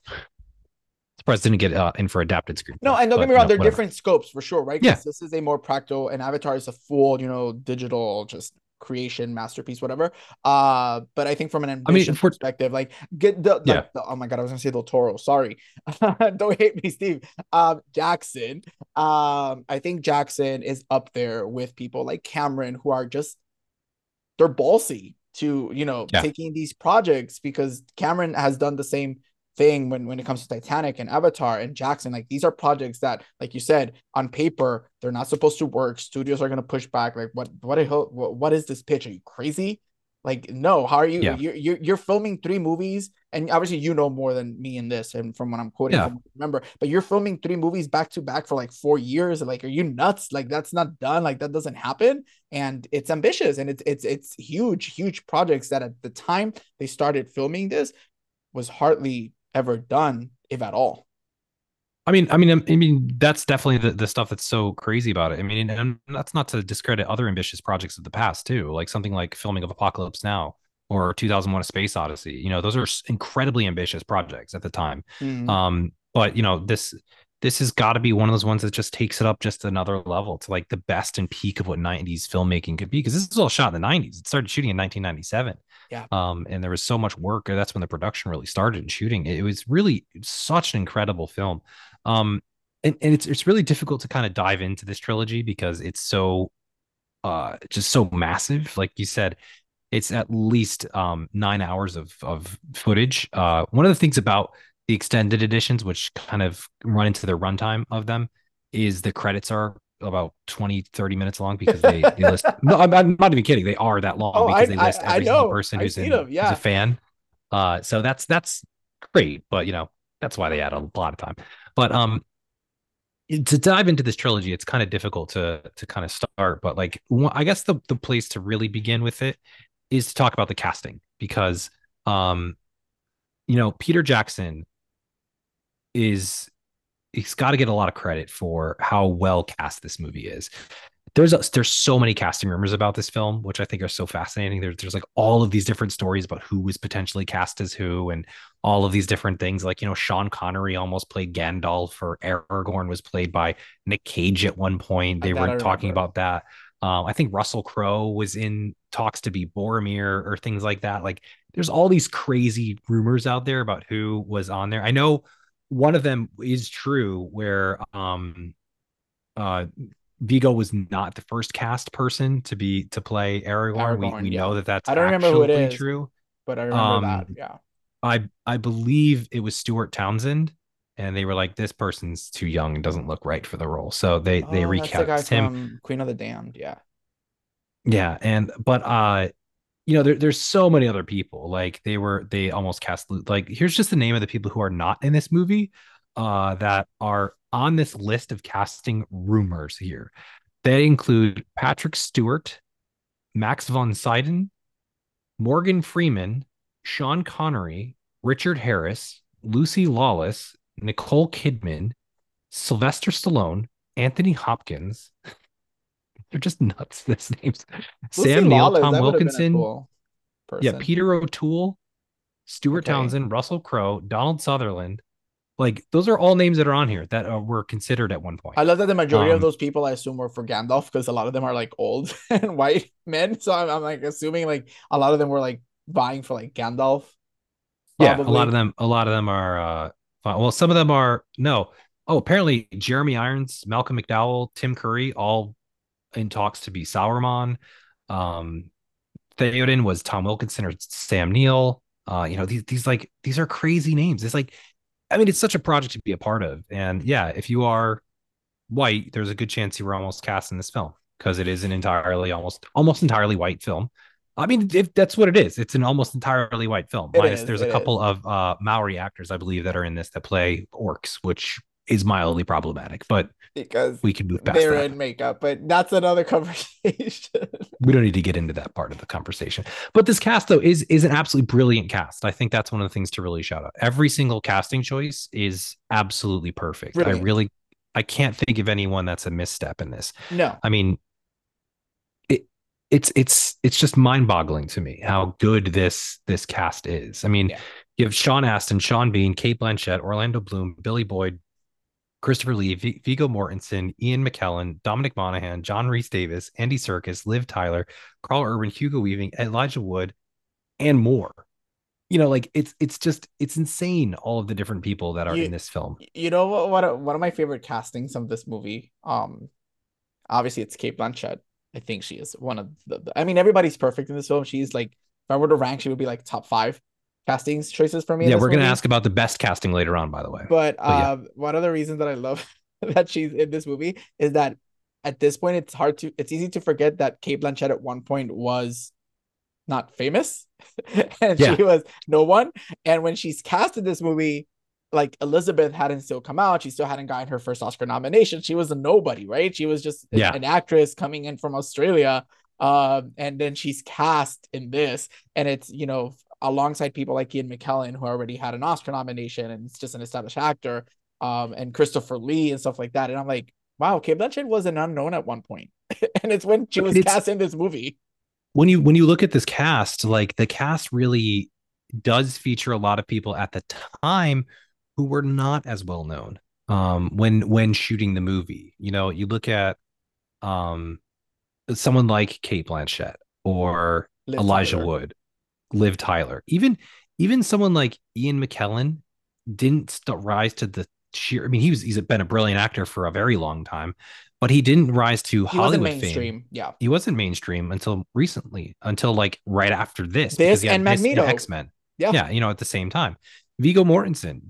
surprised didn't get uh, in for adapted screen.
No, and don't but, get me wrong, know, they're whatever. different scopes for sure, right? Yeah, this is a more practical, and Avatar is a full, you know, digital, just creation masterpiece whatever uh but i think from an ambition I mean, for, perspective like get the, yeah. the, oh my god i was gonna say Del Toro sorry don't hate me steve um jackson um i think jackson is up there with people like cameron who are just they're ballsy to you know yeah. taking these projects because cameron has done the same thing when when it comes to Titanic and Avatar and Jackson. Like these are projects that, like you said, on paper they're not supposed to work. Studios are gonna push back. Like what what what, what is this pitch? Are you crazy? Like no, how are you? Yeah. You're, you're you're filming three movies, and obviously you know more than me in this, and from what I'm quoting, yeah. remember. But you're filming three movies back to back for like four years. Like, are you nuts? Like that's not done. Like that doesn't happen. And it's ambitious, and it's it's it's huge, huge projects that at the time they started filming this was hardly ever done, if at all.
I mean, I mean, I mean, that's definitely the, the stuff that's so crazy about it. I mean, and that's not to discredit other ambitious projects of the past too, like something like filming of Apocalypse Now or 2001: A Space Odyssey. You know, those are incredibly ambitious projects at the time. Mm-hmm. Um, but you know, this this has got to be one of those ones that just takes it up just another level to like the best and peak of what 90s filmmaking could be because this is all shot in the 90s. It started shooting in 1997.
Yeah.
Um, and there was so much work. That's when the production really started and shooting. It was really such an incredible film. Um, and, and it's it's really difficult to kind of dive into this trilogy because it's so uh just so massive. Like you said, it's at least um nine hours of of footage. Uh one of the things about the extended editions, which kind of run into the runtime of them, is the credits are about 20 30 minutes long because they, they list no I'm, I'm, not even kidding. They are that long oh, because I, they list I, every I single person who's, in, them, yeah. who's a fan. Uh so that's that's great but you know that's why they add a lot of time. But um to dive into this trilogy it's kind of difficult to to kind of start but like i guess the the place to really begin with it is to talk about the casting because um you know peter jackson is he's got to get a lot of credit for how well cast this movie is. There's a, there's so many casting rumors about this film, which I think are so fascinating. There's there's like all of these different stories about who was potentially cast as who, and all of these different things. Like you know, Sean Connery almost played Gandalf, or Aragorn was played by Nick Cage at one point. They were talking about that. Um, I think Russell Crowe was in talks to be Boromir or things like that. Like, there's all these crazy rumors out there about who was on there. I know one of them is true, where um, uh, Viggo was not the first cast person to be to play Aragorn.
Aragorn,
we we
yeah.
know that that's
I don't remember who it
actually true.
But I remember
Um,
that. Yeah.
I I believe it was Stuart Townsend, and they were like, "This person's too young and doesn't look right for the role," so they they
Oh, that's the
recast him.
Queen of the Damned. Yeah.
Yeah, and but uh, you know, there, there's so many other people. Like they were, they almost cast like here's just the name of the people who are not in this movie, uh, that are on this list of casting rumors here. They include Patrick Stewart, Max von Sydow, Morgan Freeman, Sean Connery, Richard Harris, Lucy Lawless, Nicole Kidman, Sylvester Stallone, Anthony Hopkins. They're just nuts. This names
Lucy
Sam
Lawless,
Tom
that would've been a
Wilkinson,
cool
yeah. Peter O'Toole, Stuart
Okay.
Townsend, Russell Crowe, Donald Sutherland. Like those are all names that are on here that uh, were considered at one point.
I love that the majority of
Um,
those people I assume were for Gandalf because a lot of them are like old and white men. So I'm, I'm like assuming like a lot of them were like vying for like Gandalf.
yeah, a lot of them. A lot of them are. uh fine. Well, some of them are no. Oh, apparently Jeremy Irons, Malcolm McDowell, Tim Curry, all in talks to be Sauron. Um, Theoden was Tom Wilkinson or Sam Neill. Uh, you know these these like these are crazy names. It's like, I mean, it's such a project to be a part of. And yeah, if you are white, there's a good chance you were almost cast in this film because it is an entirely almost almost entirely white film. I mean, if that's what it is, it's an almost entirely white film. Minus
is,
there's a couple of uh Maori actors, I believe, that are in this that play orcs, which is mildly problematic, but
because
we can move past
they're
that.
in makeup, but that's another conversation.
we don't need to get into that part of the conversation. But this cast though is is an absolutely brilliant cast. I think that's one of the things to really shout out. Every single casting choice is absolutely perfect. I really I can't think of anyone that's a misstep in this.
no,
I mean it it's it's it's just mind-boggling to me how good this this cast is. I mean,
Yeah.
you have Sean Astin, Sean Bean, Cate Blanchett, Orlando Bloom, Billy Boyd, Christopher Lee, v- Viggo Mortensen, Ian McKellen, Dominic Monaghan, John Rhys-Davies, Andy Serkis, Liv Tyler, Karl Urban, Hugo Weaving, Elijah Wood, and more. You know, like it's it's just it's insane all of the different people that are
You-
in this film.
you know what? What one of my favorite castings of this movie. Um, obviously it's Cate Blanchett. I think she is one of the. the- I mean, everybody's perfect in this film. She's like, if I were to rank, she would be like top five castings choices for me.
Yeah, we're gonna ask about the best casting later on, by the way.
But
yeah.
um, one of the reasons that I love that she's in this movie is that at this point it's hard to it's easy to forget that Cate Blanchett at one point was not famous and
Yeah.
she was no one. And when she's cast in this movie, like Elizabeth hadn't still come out, she still hadn't gotten her first Oscar nomination. She was a nobody, right? She was just
Yeah.
an actress coming in from Australia. Um, and then she's cast in this, and it's you know alongside people like Ian McKellen who already had an Oscar nomination, and it's just an established actor um, and Christopher Lee and stuff like that. And I'm like, wow, Cate Blanchett was an unknown at one point, and it's when she was
It's-
cast in this movie.
when you when you look at this cast, like the cast really does feature a lot of people at the time who were not as well known um when when shooting the movie. You know, you look at um someone like Cate Blanchett or
Liv
Elijah
Tyler.
Wood, Liv Tyler, even even someone like Ian McKellen didn't st- rise to the sheer. I mean, he was he's been a brilliant actor for a very long time, but he didn't rise to
He
Hollywood fame.
Yeah.
he wasn't mainstream until recently, until like right after this.
This and Magneto.
X Men.
Yeah.
yeah, you know, at the same time. Viggo Mortensen,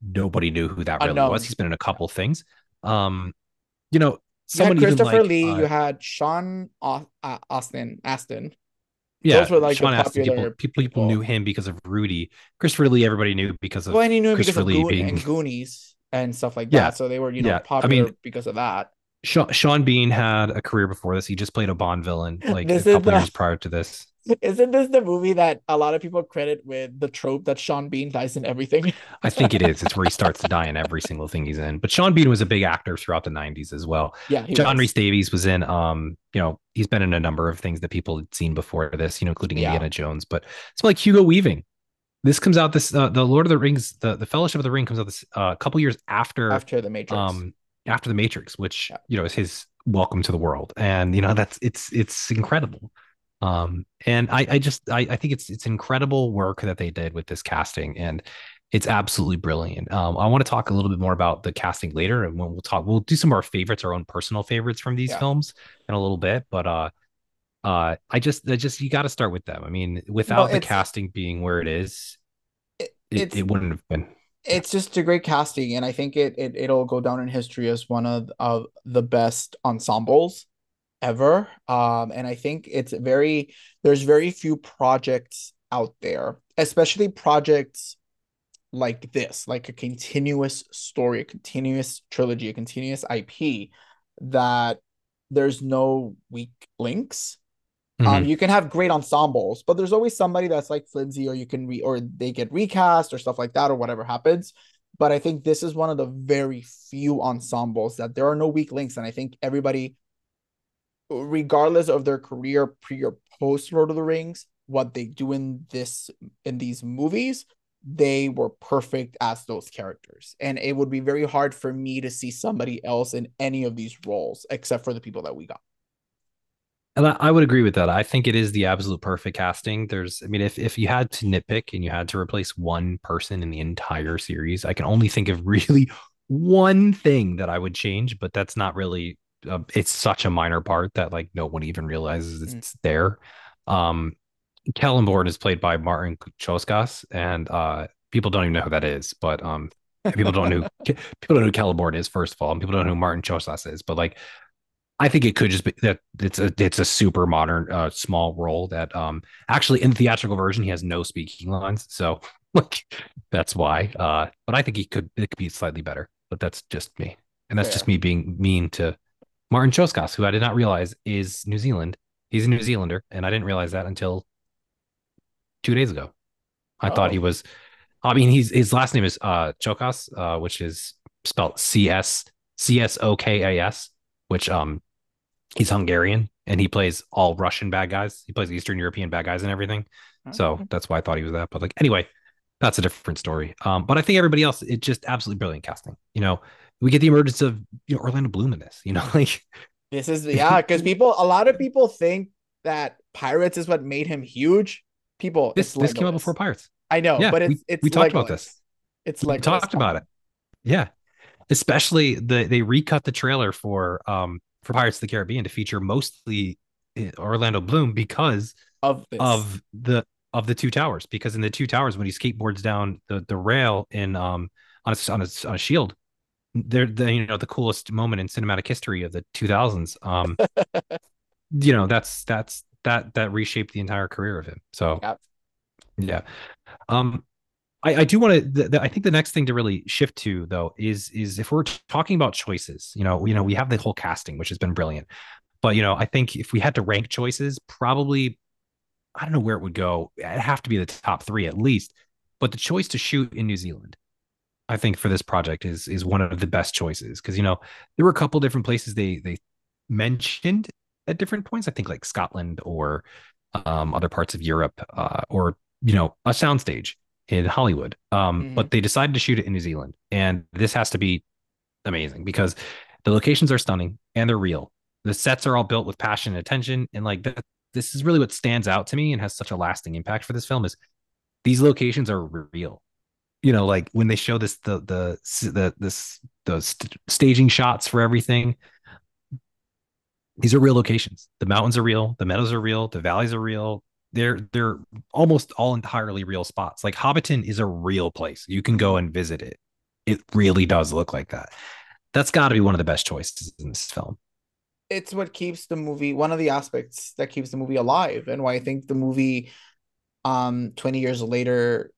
nobody knew who that really was. He's been in a couple things. Um, you know,
You had
someone even
Christopher
like,
Lee,
uh,
you had Sean uh, Austin, Aston.
Yeah,
those were, like, the
Sean people,
popular
people, people
people.
knew him because of Rudy. Christopher Lee, everybody knew because of
Well, and you knew
Christopher
of
Lee
Goon-
being-
and Goonies and stuff like
Yeah.
that. So they were, you know,
Yeah. I
popular
mean-
because of that.
Sean, Sean Bean had a career before this. He just played a Bond villain like a couple
the-
years prior to this.
Isn't this the movie that a lot of people credit with the trope that Sean Bean dies in everything?
I think it is. It's where he starts to die in every single thing he's in. But Sean Bean was a big actor throughout the 90s as well.
yeah,
John. Rhys-Davies was in um, you know, he's been in a number of things that people had seen before this, you know, including
Yeah.
Indiana Jones, but it's like Hugo Weaving. This comes out this uh, the Lord of the Rings, the, the Fellowship of the Ring comes out this uh, a couple years after
after the Matrix.
um after the Matrix, which
Yeah.
you know is his welcome to the world and you know that's it's it's incredible um and i i just i, I think it's it's incredible work that they did with this casting and it's absolutely brilliant. Um i want to talk a little bit more about the casting later and when we'll talk we'll do some of our favorites our own personal favorites from these
Yeah.
films in a little bit but uh uh i just i just you got to start with them. I mean
No,
without the casting being where it is
it,
it, it wouldn't have been
it's just a great casting, and I think it, it it'll go down in history as one of of the best ensembles ever. Um, and I think it's very there's very few projects out there, especially projects like this, like a continuous story, a continuous trilogy, a continuous IP that there's no weak links. Um,
Mhm.
you can have great ensembles, but there's always somebody that's like flimsy, or you can re or they get recast or stuff like that, or whatever happens. But I think this is one of the very few ensembles that there are no weak links, and I think everybody, regardless of their career pre or post Lord of the Rings, what they do in this in these movies, they were perfect as those characters. And it would be very hard for me to see somebody else in any of these roles except for the people that we got.
And I, would agree with that. I think it is the absolute perfect casting. There's, I mean, if if you had to nitpick and you had to replace one person in the entire series, I can only think of really one thing that I would change, but that's not really. Uh, it's such a minor part that like no one even realizes
Mm.
it's there. Um, Celeborn is played by Marton Csokas, and uh, people don't even know who that is. But um, people don't know people don't know who Celeborn is first of all, and people don't know who Marton Csokas is. But like I think it could just be that it's a it's a super modern uh small role that um actually in the theatrical version he has no speaking lines. So like that's why. Uh but I think he could it could be slightly better. But that's just me. And that's just me being mean to Marton Csokas, who I did not realize is New Zealand. He's a New Zealander, and I didn't realize that until two days ago. I thought he
Oh,
was I mean he's his last name is uh Csokas, uh, which is spelled C S C S O K A S, which um he's Hungarian and he plays all Russian bad guys. He plays Eastern European bad guys and everything. So that's why I thought he was that. But like anyway, that's a different story. Um, but I think everybody else, it's just absolutely brilliant casting. You know, we get the emergence of you know Orlando Bloom in this. You know, like
This is yeah, because people a lot of people think that Pirates is what made him huge. People,
this this came out before Pirates.
I know,
Yeah,
but
we
it's it's
we talked about this.
It's
like
We
talked
Come
about it. Yeah, especially the they recut the trailer for um for Pirates of the Caribbean to feature mostly uh, Orlando Bloom because
Of this.
of the of the two towers because in the two towers when he skateboards down the the rail in um on a on a, on a shield they're the you know the coolest moment in cinematic history of the 2000s um you know that's that's that that reshaped the entire career of him so
Yep.
yeah um I, I do want to. I think the next thing to really shift to though is is if we're talking about choices, you know, you know, we have the whole casting, which has been brilliant, but you know, I think if we had to rank choices, probably I don't know where it would go. It'd have to be the top three at least. But the choice to shoot in New Zealand, I think for this project is is one of the best choices because you know there were a couple different places they they mentioned at different points. I think like Scotland or um, other parts of Europe uh, or you know a soundstage in Hollywood. Um,
Mhm.
but they decided to shoot it in New Zealand, and this has to be amazing because the locations are stunning and they're real. The sets are all built with passion and attention, and like that, this is really what stands out to me and has such a lasting impact for this film is these locations are real. You know, like when they show this the the the this the st- staging shots for everything. These are real locations. The mountains are real. The meadows are real. The valleys are real. They're they're almost all entirely real spots. Like Hobbiton is a real place. You can go and visit it. It really does look like that. That's got to be one of the best choices in this film.
it's what keeps the movie one of the aspects that keeps the movie alive and why I think the movie um 20 years later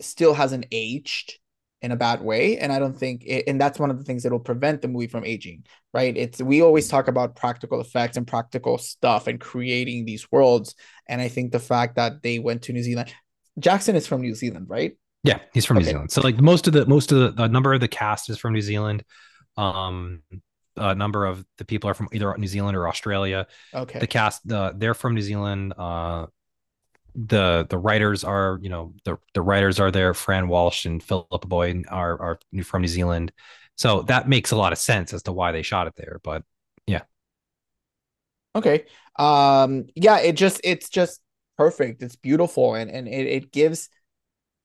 still hasn't aged in a bad way and I don't think it, and that's one of the things that will prevent the movie from aging right it's we always talk about practical effects and practical stuff and creating these worlds and I think the fact that they went to New Zealand Jackson is from New Zealand right
Yeah, he's from New Zealand. So like most of the most of the, the number of the cast is from New Zealand. Um, a number of the people are from either New Zealand or Australia.
okay
The cast, the they're from New Zealand. Uh, the the writers are you know the the writers are there. Fran Walsh and Philippa Boyens are are from New Zealand. So that makes a lot of sense as to why they shot it there. But Yeah.
Okay. Um. Yeah. It just. It's just perfect. It's beautiful, and and it it gives.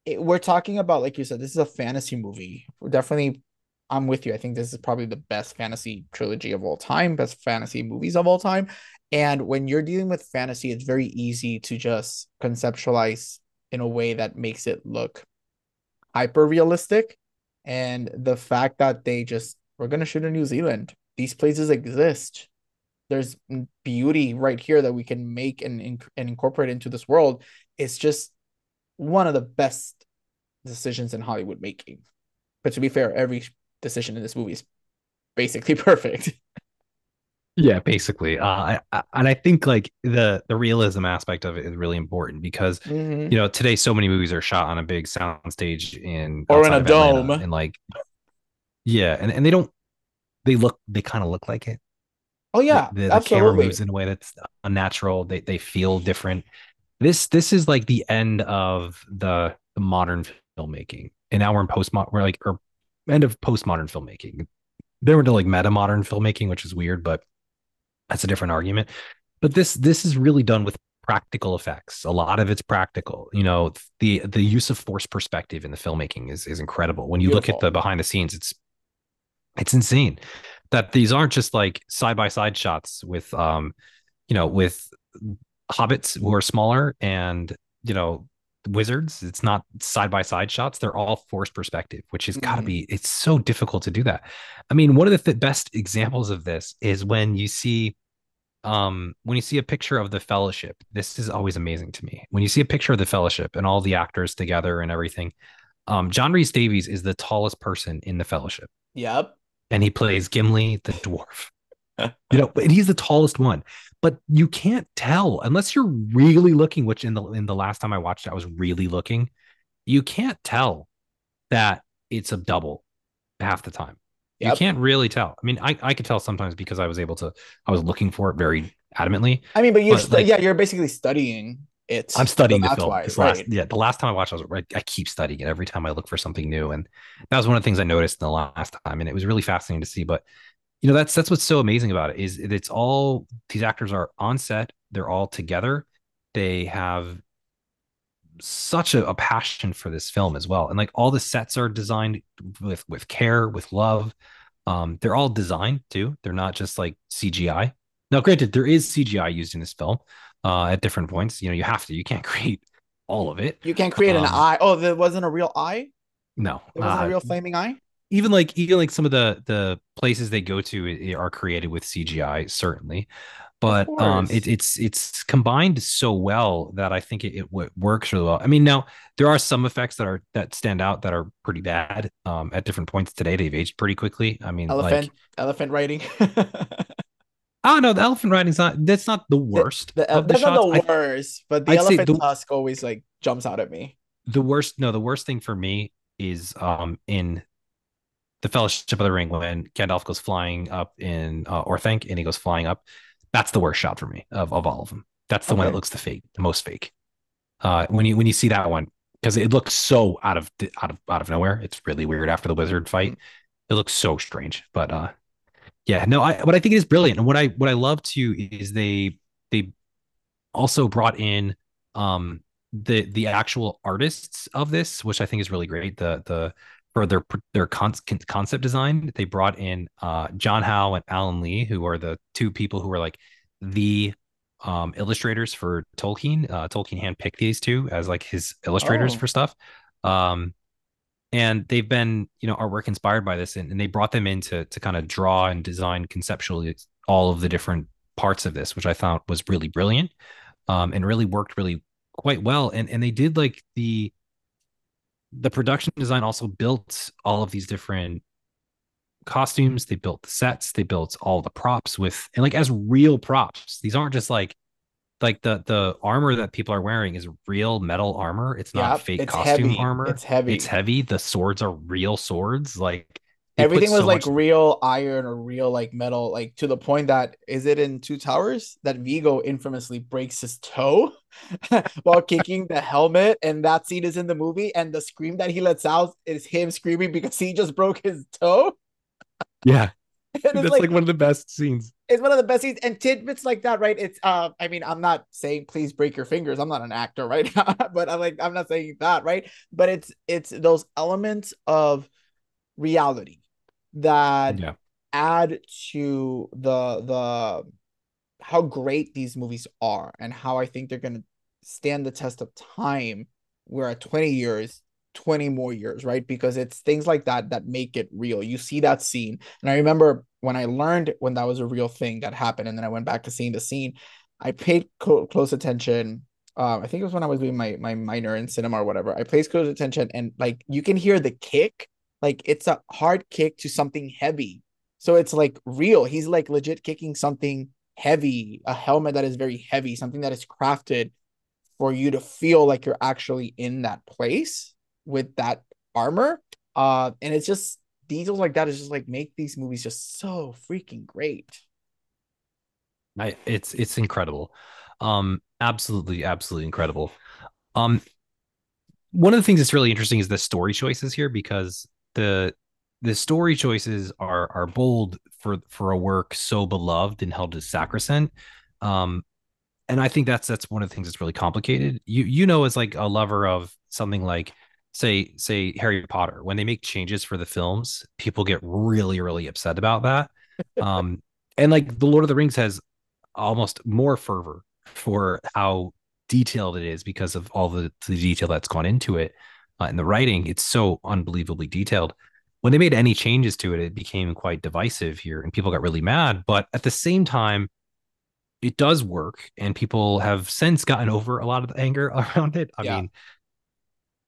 It, we're talking about like you said. This is a fantasy movie. We're definitely. I'm with you. I think this is probably the best fantasy trilogy of all time. Best fantasy movies of all time. And when you're dealing with fantasy, it's very easy to just conceptualize in a way that makes it look hyper realistic. And the fact that they just we're gonna shoot in New Zealand. These places exist. There's beauty right here that we can make and, and incorporate into this world. It's just one of the best decisions in Hollywood making. But to be fair, every decision in this movie is basically perfect.
Yeah, basically. Uh, I, I, and I think like the the realism aspect of it is really important because mm-hmm. you know today so many movies are shot on a big sound stage in
or in a dome
and like yeah, and, and they don't they look they kind of look like it.
Oh yeah,
the, the, the camera moves in a way that's unnatural. They they feel different. This this is like the end of the, the modern filmmaking, and now we're in postmodern. We're like or end of postmodern filmmaking. They were into like meta modern filmmaking, which is weird, but that's a different argument. But this this is really done with practical effects. A lot of it's practical. You know, the the use of force perspective in the filmmaking is is incredible. When you Beautiful. look at the behind the scenes, it's it's insane that these aren't just like side by side shots with um, you know, with hobbits who are smaller and you know wizards it's not side by side shots they're all forced perspective which has mm-hmm. got to be it's so difficult to do that i mean one of the th- best examples of this is when you see um when you see a picture of the fellowship this is always amazing to me. When you see a picture of the fellowship and all the actors together and everything um john rhys-davies is the tallest person in the fellowship.
Yep
and he plays gimli the dwarf. You know and he's the tallest one. But you can't tell unless you're really looking which in the in the last time i watched i was really looking you can't tell that it's a double half the time Yep. You can't really tell. I mean, I, I could tell sometimes because I was able to, I was looking for it very adamantly.
I mean, but you're, but like, yeah, you're basically studying it.
I'm studying the film. Why, right. last, yeah, the last time I watched, I was right. I keep studying it every time I look for something new, and that was one of the things I noticed in the last time, and it was really fascinating to see. But you know, that's that's what's so amazing about it is it's all these actors are on set, they're all together, they have such a, a, passion for this film as well. And like all the sets are designed with with care with love. Um they're all designed too. They're not just like cgi now granted there is cgi used in this film uh at different points. You know you have to. You can't create all of it.
You can't create um, an eye. Oh there wasn't a real eye?
No.
It wasn't uh, a real flaming eye?
even like even like some of the the places they go to are created with cgi certainly but um, it, it's it's combined so well that I think it, it works really well. I mean, now there are some effects that are that stand out that are pretty bad. Um, at different points today, they've aged pretty quickly. I mean,
elephant like, elephant riding.
oh no, the elephant riding's not. That's not the worst.
The, the, that's not the worst, but the I'd elephant the, tusk always like jumps out at me.
The worst, no, the worst thing for me is um in the Fellowship of the Ring when Gandalf goes flying up in uh, Orthanc and he goes flying up that's the worst shot for me of, of all of them. That's the okay. one that looks the fake, the most fake. Uh, when you when you see that one, because it looks so out of out of out of nowhere. It's really weird after the wizard fight. It looks so strange. But uh, yeah, no, I what I think is brilliant, and what I what I love too is they they also brought in um the the actual artists of this, which I think is really great. The the for their their con- concept design, they brought in uh, John Howe and Alan Lee, who are the two people who are like the um, illustrators for Tolkien. Uh, Tolkien handpicked these two as like his illustrators oh. for stuff. Um, and they've been, you know, artwork inspired by this, and, and they brought them in to to kind of draw and design conceptually all of the different parts of this, which I thought was really brilliant, um, and really worked really quite well. And and they did like the the production design also built all of these different costumes. They built the sets. They built all the props with and like as real props. These aren't just like like the the armor that people are wearing is real metal armor. It's not yep, fake it's costume
heavy.
armor.
It's heavy.
It's heavy. The swords are real swords. Like
everything was so like much... real iron or real like metal like to the point that is it in two towers that Viggo infamously breaks his toe while kicking the helmet and that scene is in the movie and the scream that he lets out is him screaming because he just broke his toe
yeah That's like, like, one of the best scenes.
It's one of the best scenes, and tidbits like that, right? It's uh, I mean, I'm not saying please break your fingers. I'm not an actor, right? but I'm like, I'm not saying that, right? But it's it's those elements of reality that yeah. add to the the how great these movies are and how I think they're gonna stand the test of time. We're at 20 years 20 more years, right? Because it's things like that that make it real. You see that scene. And I remember when I learned when that was a real thing that happened, and then I went back to seeing the scene, I paid co- close attention. Uh, I think it was when I was doing my my minor in cinema or whatever. I paid close attention, and like you can hear the kick, like it's a hard kick to something heavy. So it's like real. He's like legit kicking something heavy, a helmet that is very heavy, something that is crafted for you to feel like you're actually in that place with that armor. Uh, and it's just details like that is just like make these movies just so freaking great.
I it's it's incredible. Um, absolutely, absolutely incredible. Um, one of the things that's really interesting is the story choices here because the the story choices are are bold for for a work so beloved and held as sacrosanct. Um, and I think that's that's one of the things that's really complicated. You you know, as like a lover of something like say say Harry Potter when they make changes for the films, people get really really upset about that. um, and like the Lord of the Rings has almost more fervor for how detailed it is because of all the, the detail that's gone into it uh, and the writing. It's so unbelievably detailed. When they made any changes to it, it became quite divisive here, and people got really mad. But at the same time, it does work, and people have since gotten over a lot of the anger around it. I yeah. mean,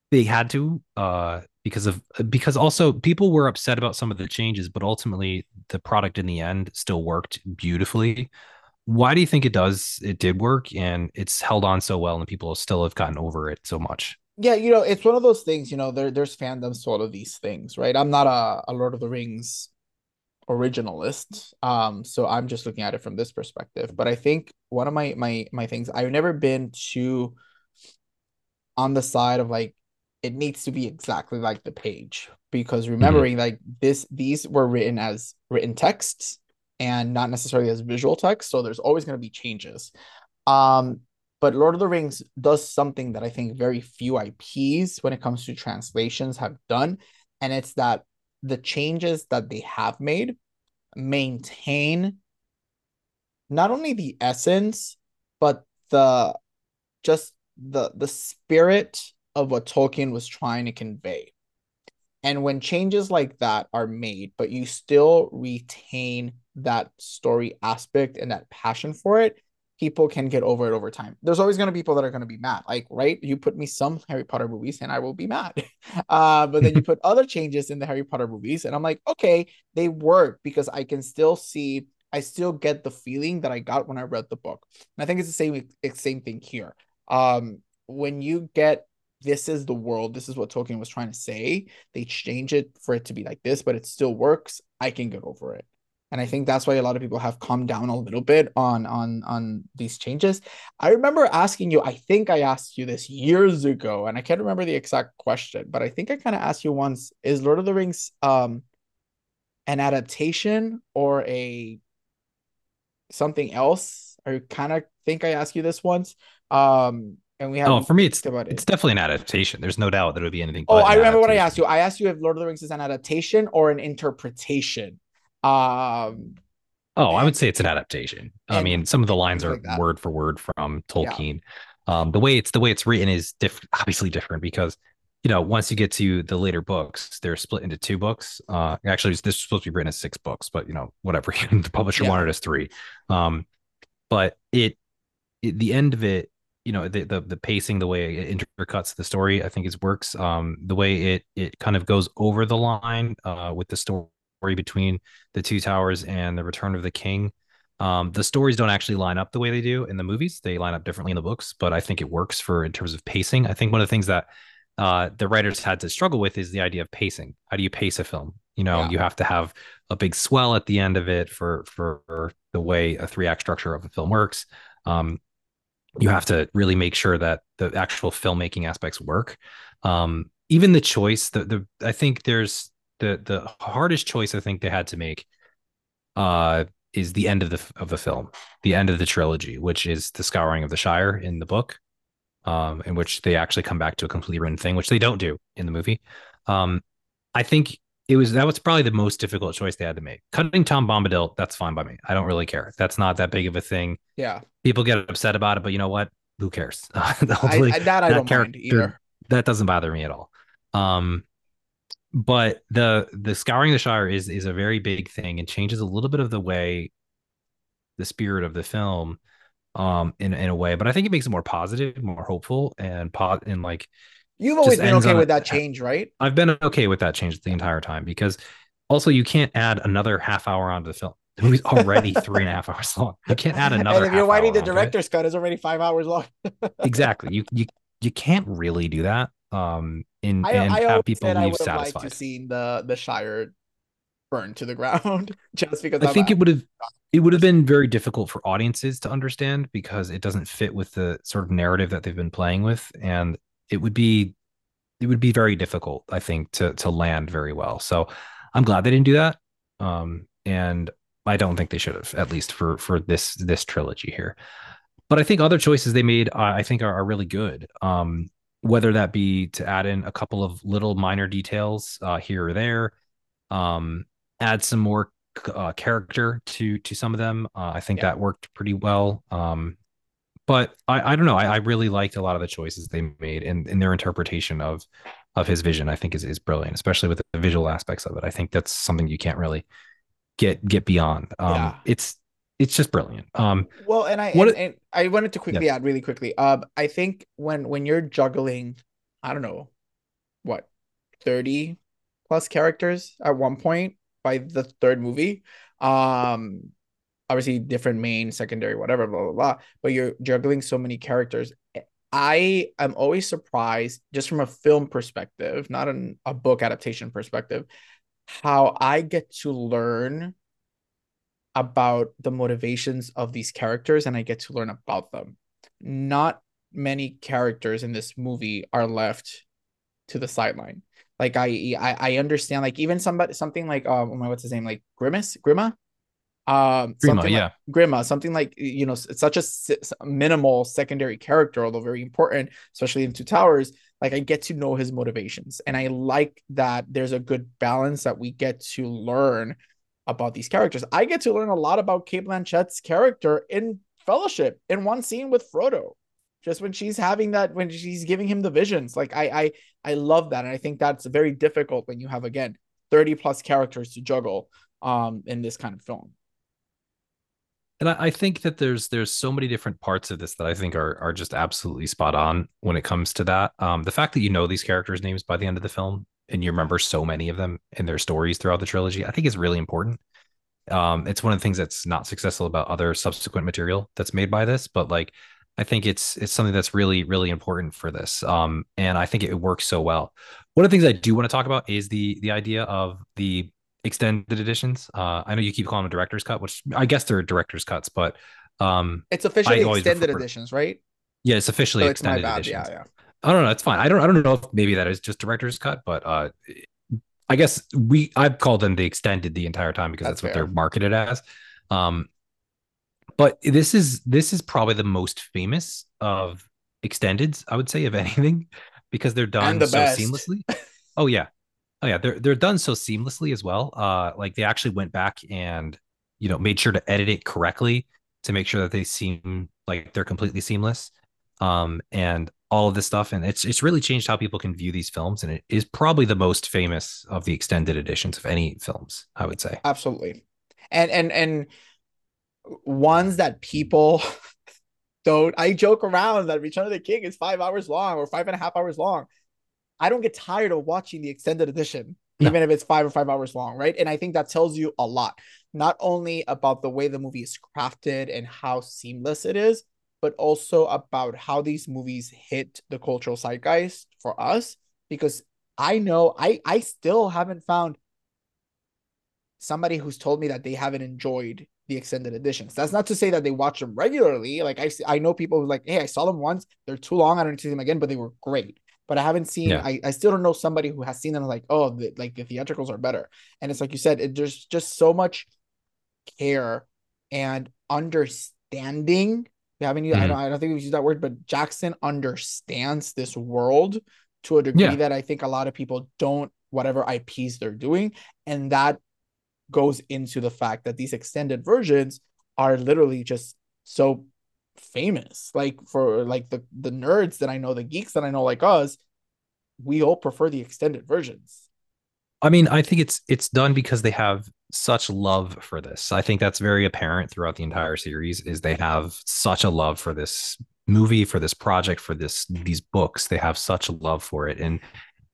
they had to uh, because of because also people were upset about some of the changes, but ultimately the product in the end still worked beautifully. Why do you think it does? It did work, and it's held on so well, and people still have gotten over it so much.
Yeah, you know, it's one of those things. You know, there there's fandoms to all of these things, right? I'm not a, a Lord of the Rings originalist, um, so I'm just looking at it from this perspective. But I think one of my my my things I've never been too on the side of like it needs to be exactly like the page because mm-hmm. remembering mm-hmm. like this these were written as written texts and not necessarily as visual text so there's always going to be changes um but lord of the rings does something that i think very few ips when it comes to translations have done and it's that the changes that they have made maintain not only the essence but the just the the spirit of what Tolkien was trying to convey. And when changes like that are made, but you still retain that story aspect and that passion for it, people can get over it over time. There's always going to be people that are going to be mad. Like, right? You put me some Harry Potter movies and I will be mad. Uh, but then you put other changes in the Harry Potter movies and I'm like, okay, they work because I can still see, I still get the feeling that I got when I read the book. And I think it's the same, same thing here. Um, when you get this is the world. This is what Tolkien was trying to say. They change it for it to be like this, but it still works. I can get over it. And I think that's why a lot of people have calmed down a little bit on on on these changes. I remember asking you, I think I asked you this years ago, and I can't remember the exact question, but I think I kind of asked you once, is Lord of the Rings um an adaptation or a something else? I kind of think I asked you this once. Um and we have.
Oh, for me, it's about it. it's definitely an adaptation. There's no doubt that it would be anything.
oh, I remember what I asked you. I asked you if Lord of the Rings is an adaptation or an interpretation. Um.
Oh, I would say it's an adaptation. I mean, some of the lines are like word for word from Tolkien. Yeah. Um, the way it's the way it's written is different, obviously different because you know once you get to the later books, they're split into two books. Uh, actually, this was supposed to be written as six books, but you know whatever. the publisher yeah. wanted us three. Um, but it, it the end of it you know the, the the pacing the way it intercuts the story i think is works um the way it it kind of goes over the line uh with the story between the two towers and the return of the king. Um the stories don't actually line up the way they do in the movies. They line up differently in the books but i think it works for in terms of pacing. I think one of the things that uh the writers had to struggle with is the idea of pacing. How do you pace a film? You know yeah. you have to have a big swell at the end of it for for the way a three act structure of a film works. Um you have to really make sure that the actual filmmaking aspects work. Um, even the choice, the the I think there's the the hardest choice I think they had to make uh, is the end of the of the film, the end of the trilogy, which is the Scouring of the Shire in the book, um, in which they actually come back to a completely written thing, which they don't do in the movie. Um, I think it was that was probably the most difficult choice they had to make. Cutting Tom Bombadil, that's fine by me. I don't really care. That's not that big of a thing.
Yeah,
people get upset about it, but you know what? Who cares?
I, I, that I don't mind either.
That doesn't bother me at all. Um, but the the scouring the Shire is is a very big thing and changes a little bit of the way the spirit of the film um in in a way but i think it makes it more positive more hopeful and pot and like
You've always been okay with a, that change, right?
I've been okay with that change the entire time because also you can't add another half hour onto the film. The movie's already three and a half hours long. You can't add another. And
if you're writing the director's cut, is already five hours long.
exactly. You you you can't really do that. Um, in I, and I have people leave I would have satisfied. Liked
to seen the the Shire burn to the ground just because
I think it would have it would have been very difficult for audiences to understand because it doesn't fit with the sort of narrative that they've been playing with and it would be it would be very difficult, I think, to to land very well. So I'm glad they didn't do that. Um, and I don't think they should have, at least for for this this trilogy here. But I think other choices they made, I think, are, are really good. Um, whether that be to add in a couple of little minor details uh, here or there, um, add some more uh, character to to some of them. Uh, I think yeah. that worked pretty well. Um, but I, I don't know. I, I really liked a lot of the choices they made and in their interpretation of of his vision. I think is is brilliant, especially with the visual aspects of it. I think that's something you can't really get get beyond. Um, yeah. It's it's just brilliant. Um,
well, and I what, and, and I wanted to quickly yeah. add really quickly. Um, I think when when you're juggling, I don't know, what, thirty plus characters at one point by the third movie, um, obviously different main, secondary, whatever, blah, blah, blah. But you're juggling so many characters. I am always surprised, just from a film perspective, not an, a book adaptation perspective, how I get to learn about the motivations of these characters and I get to learn about them. Not many characters in this movie are left to the sideline. Like I, I, I understand. Like even somebody, something like um, what's his name? Like Grimace, Grima, um
Grima, yeah
like Grima, something like you know it's such a minimal secondary character although very important especially in two towers like i get to know his motivations and i like that there's a good balance that we get to learn about these characters. I get to learn a lot about Cate Blanchett's character in fellowship in one scene with frodo. Just when she's having that when she's giving him the visions. Like i i i love that and i think that's very difficult when you have again 30 plus characters to juggle um in this kind of film.
And I, I, think that there's there's so many different parts of this that I think are are just absolutely spot on when it comes to that. Um, the fact that you know these characters' names by the end of the film and you remember so many of them and their stories throughout the trilogy, I think is really important. Um, it's one of the things that's not successful about other subsequent material that's made by this, but like I think it's it's something that's really really important for this. Um, and I think it works so well. One of the things I do want to talk about is the the idea of the extended editions. Uh, I know you keep calling them director's cut, which I guess they're director's cuts, but um,
it's officially extended editions, right?
Yeah, it's officially so it's extended editions. Yeah, yeah. I don't know. It's fine. I don't. I don't know if maybe that is just director's cut, but uh, I guess we I've called them the extended the entire time because that's, that's what they're marketed as. Um, but this is this is probably the most famous of extendeds, I would say, of anything, because they're done the so best. seamlessly. Oh yeah, Oh yeah, they're they're done so seamlessly as well. Uh, like they actually went back and you know made sure to edit it correctly to make sure that they seem like they're completely seamless. Um, and all of this stuff, and it's it's really changed how people can view these films, and it is probably the most famous of the extended editions of any films, I would say.
Absolutely, and and and ones that people don't. I joke around that Return of the King is five hours long or five and a half hours long. I don't get tired of watching the extended edition, no. even if it's five or five hours long, right? And I think that tells you a lot, not only about the way the movie is crafted and how seamless it is, but also about how these movies hit the cultural zeitgeist for us. Because I know I I still haven't found somebody who's told me that they haven't enjoyed the extended editions. That's not to say that they watch them regularly. Like I I know people who like, hey, I saw them once, they're too long, I don't need to see them again, but they were great but I haven't seen. Yeah. I, I still don't know somebody who has seen them like, oh, the, like the theatricals are better. And it's like you said, it, there's just so much care and understanding. We haven't used, I
mm-hmm.
don't I don't think we've used that word, but Jackson understands this world to a degree
Yeah.
that I think a lot of people don't, whatever IPs they're doing. And that goes into the fact that these extended versions are literally just so famous. Like for like the the nerds that I know, the geeks that I know like us, we all prefer the extended versions.
I mean, I think it's it's done because they have such love for this. I think that's very apparent throughout the entire series is they have such a love for this movie, for this project, for this these books. They have such a love for it. And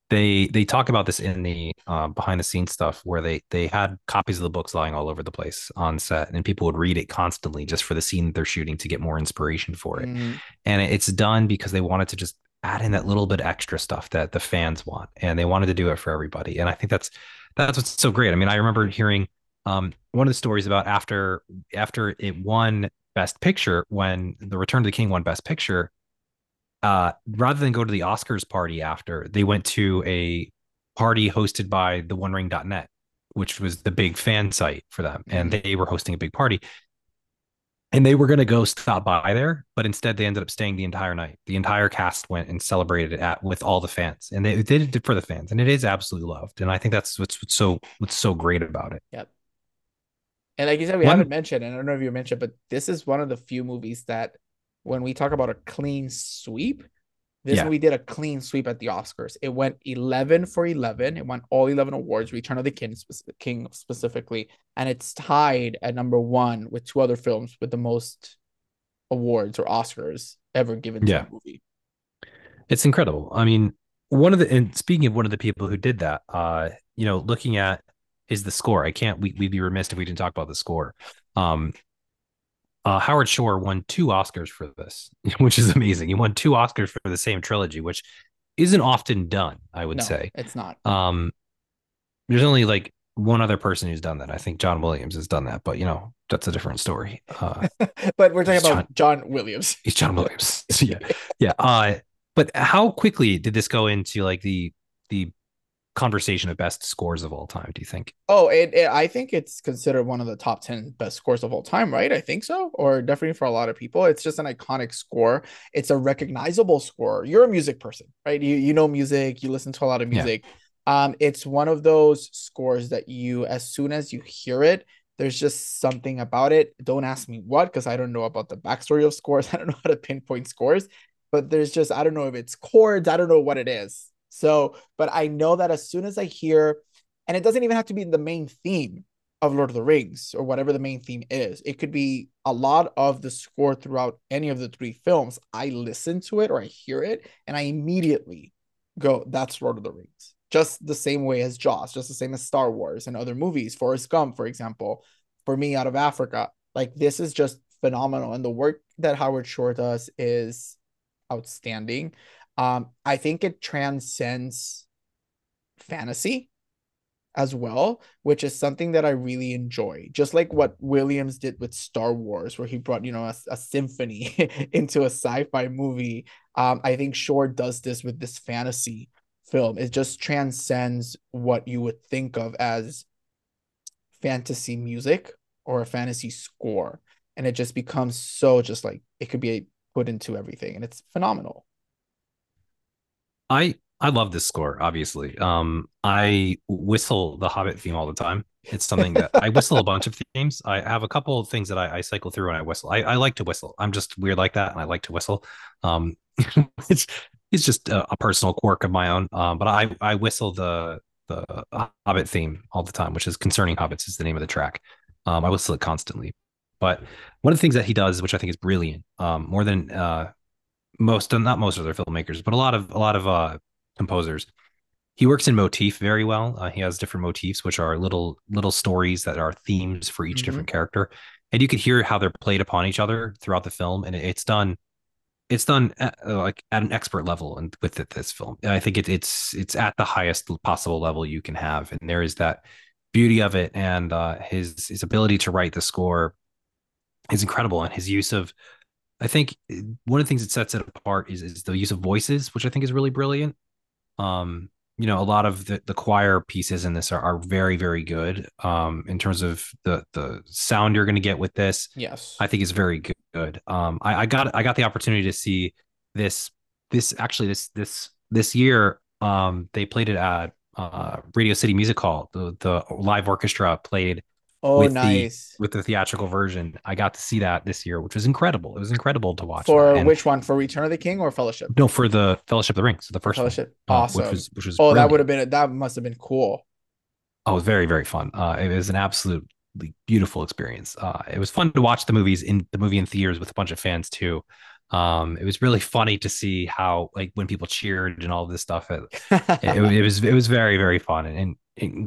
they they talk about this in the uh, behind the scenes stuff where they they had copies of the books lying all over the place on set and people would read it constantly just for the scene that they're shooting to get more inspiration for it
Mhm.
and it's done because they wanted to just add in that little bit extra stuff that the fans want and they wanted to do it for everybody and i think that's that's what's so great i mean i remember hearing um, one of the stories about after after it won best picture when the return of the king won best picture uh, rather than go to the oscars party after they went to a party hosted by the one ring.net which was the big fan site for them and
Mhm.
they were hosting a big party and they were going to go stop by there but instead they ended up staying the entire night the entire cast went and celebrated it at with all the fans and they, they did it for the fans and it is absolutely loved and i think that's what's, what's so what's so great about it
Yep. And like you said, we
One-
haven't mentioned, and I don't know if you mentioned, but this is one of the few movies that when we talk about a clean sweep, this
Yeah.
movie did a clean sweep at the Oscars. It went 11 for 11. It won all 11 awards, Return of the King, spec- King specifically, and it's tied at number one with two other films with the most awards or Oscars ever given to
Yeah.
a movie.
It's incredible. I mean, one of the and speaking of one of the people who did that, uh, you know, looking at is the score. I can't we we'd be remiss if we didn't talk about the score. Um uh, Howard Shore won two Oscars for this, which is amazing. He won two Oscars for the same trilogy, which isn't often done, I would
no,
say.
it's not.
Um there's only like one other person who's done that. I think John Williams has done that, but you know, that's a different story. Uh
but we're talking about John Williams.
he's John Williams. yeah. Yeah. Uh but how quickly did this go into like the the conversation of best scores of all time, do you think?
Oh, it, it I think it's considered one of the top 10 best scores of all time, right? I think so, or definitely for a lot of people. It's just an iconic score. It's a recognizable score. You're a music person, right? You you know music, you listen to a lot of
Yeah.
music. Um, it's one of those scores that you, as soon as you hear it, there's just something about it. Don't ask me what, because I don't know about the backstory of scores. I don't know how to pinpoint scores, but there's just, I don't know if it's chords, I don't know what it is. So, but I know that as soon as I hear, and it doesn't even have to be the main theme of Lord of the Rings or whatever the main theme is, it could be a lot of the score throughout any of the three films. I listen to it or I hear it, and I immediately go, that's Lord of the Rings. Just the same way as Jaws, just the same as Star Wars and other movies. Forrest Gump, for example, for me out of Africa, like this is just phenomenal. And the work that Howard Shore does is outstanding. Um, I think it transcends fantasy as well, which is something that I really enjoy. Just like what Williams did with Star Wars, where he brought, you know, a, a symphony into a sci-fi movie. Um, I think Shore does this with this fantasy film. It just transcends what you would think of as fantasy music or a fantasy score. And it just becomes so just like it could be put into everything. And it's phenomenal.
I I love this score, obviously. Um, I whistle the Hobbit theme all the time. It's something that I whistle a bunch of themes. I have a couple of things that I, I cycle through when I whistle. I, I like to whistle. I'm just weird like that, and I like to whistle. Um, it's it's just a, a personal quirk of my own. Um, but I I whistle the the Hobbit theme all the time, which is concerning hobbits is the name of the track. Um, I whistle it constantly. But one of the things that he does, which I think is brilliant, um, more than uh, most not most other filmmakers, but a lot of a lot of uh, composers. He works in motif very well. Uh, he has different motifs, which are little little stories that are themes for each
Mhm.
different character, and you could hear how they're played upon each other throughout the film, and it- it's done. It's done at, uh, like at an expert level, and with it, this film, And I think it, it's it's at the highest possible level you can have, and there is that beauty of it, and uh, his his ability to write the score is incredible, and his use of I think one of the things that sets it apart is, is the use of voices, which I think is really brilliant. Um, you know, a lot of the, the choir pieces in this are, are very, very good. Um, in terms of the the sound you're going to get with this,
yes,
I think is very good. Um, I, I got I got the opportunity to see this this actually this this this year. Um, they played it at uh, Radio City Music Hall. The the live orchestra played
Oh,
with
nice.
the with the theatrical version. I got to see that this year, which was incredible. It was incredible to watch.
For. Which one? For Return of the King or Fellowship?
no, for the Fellowship of the Ring, so the first
Fellowship.
one, uh,
Awesome.
which was which was
oh, that would have been that must have been cool.
Oh, it was very very fun. Uh, it was an absolutely beautiful experience. Uh, it was fun to watch the movies in the movie in theaters with a bunch of fans too. Um, it was really funny to see how like when people cheered and all this stuff. It, it, it was it was very very fun and, and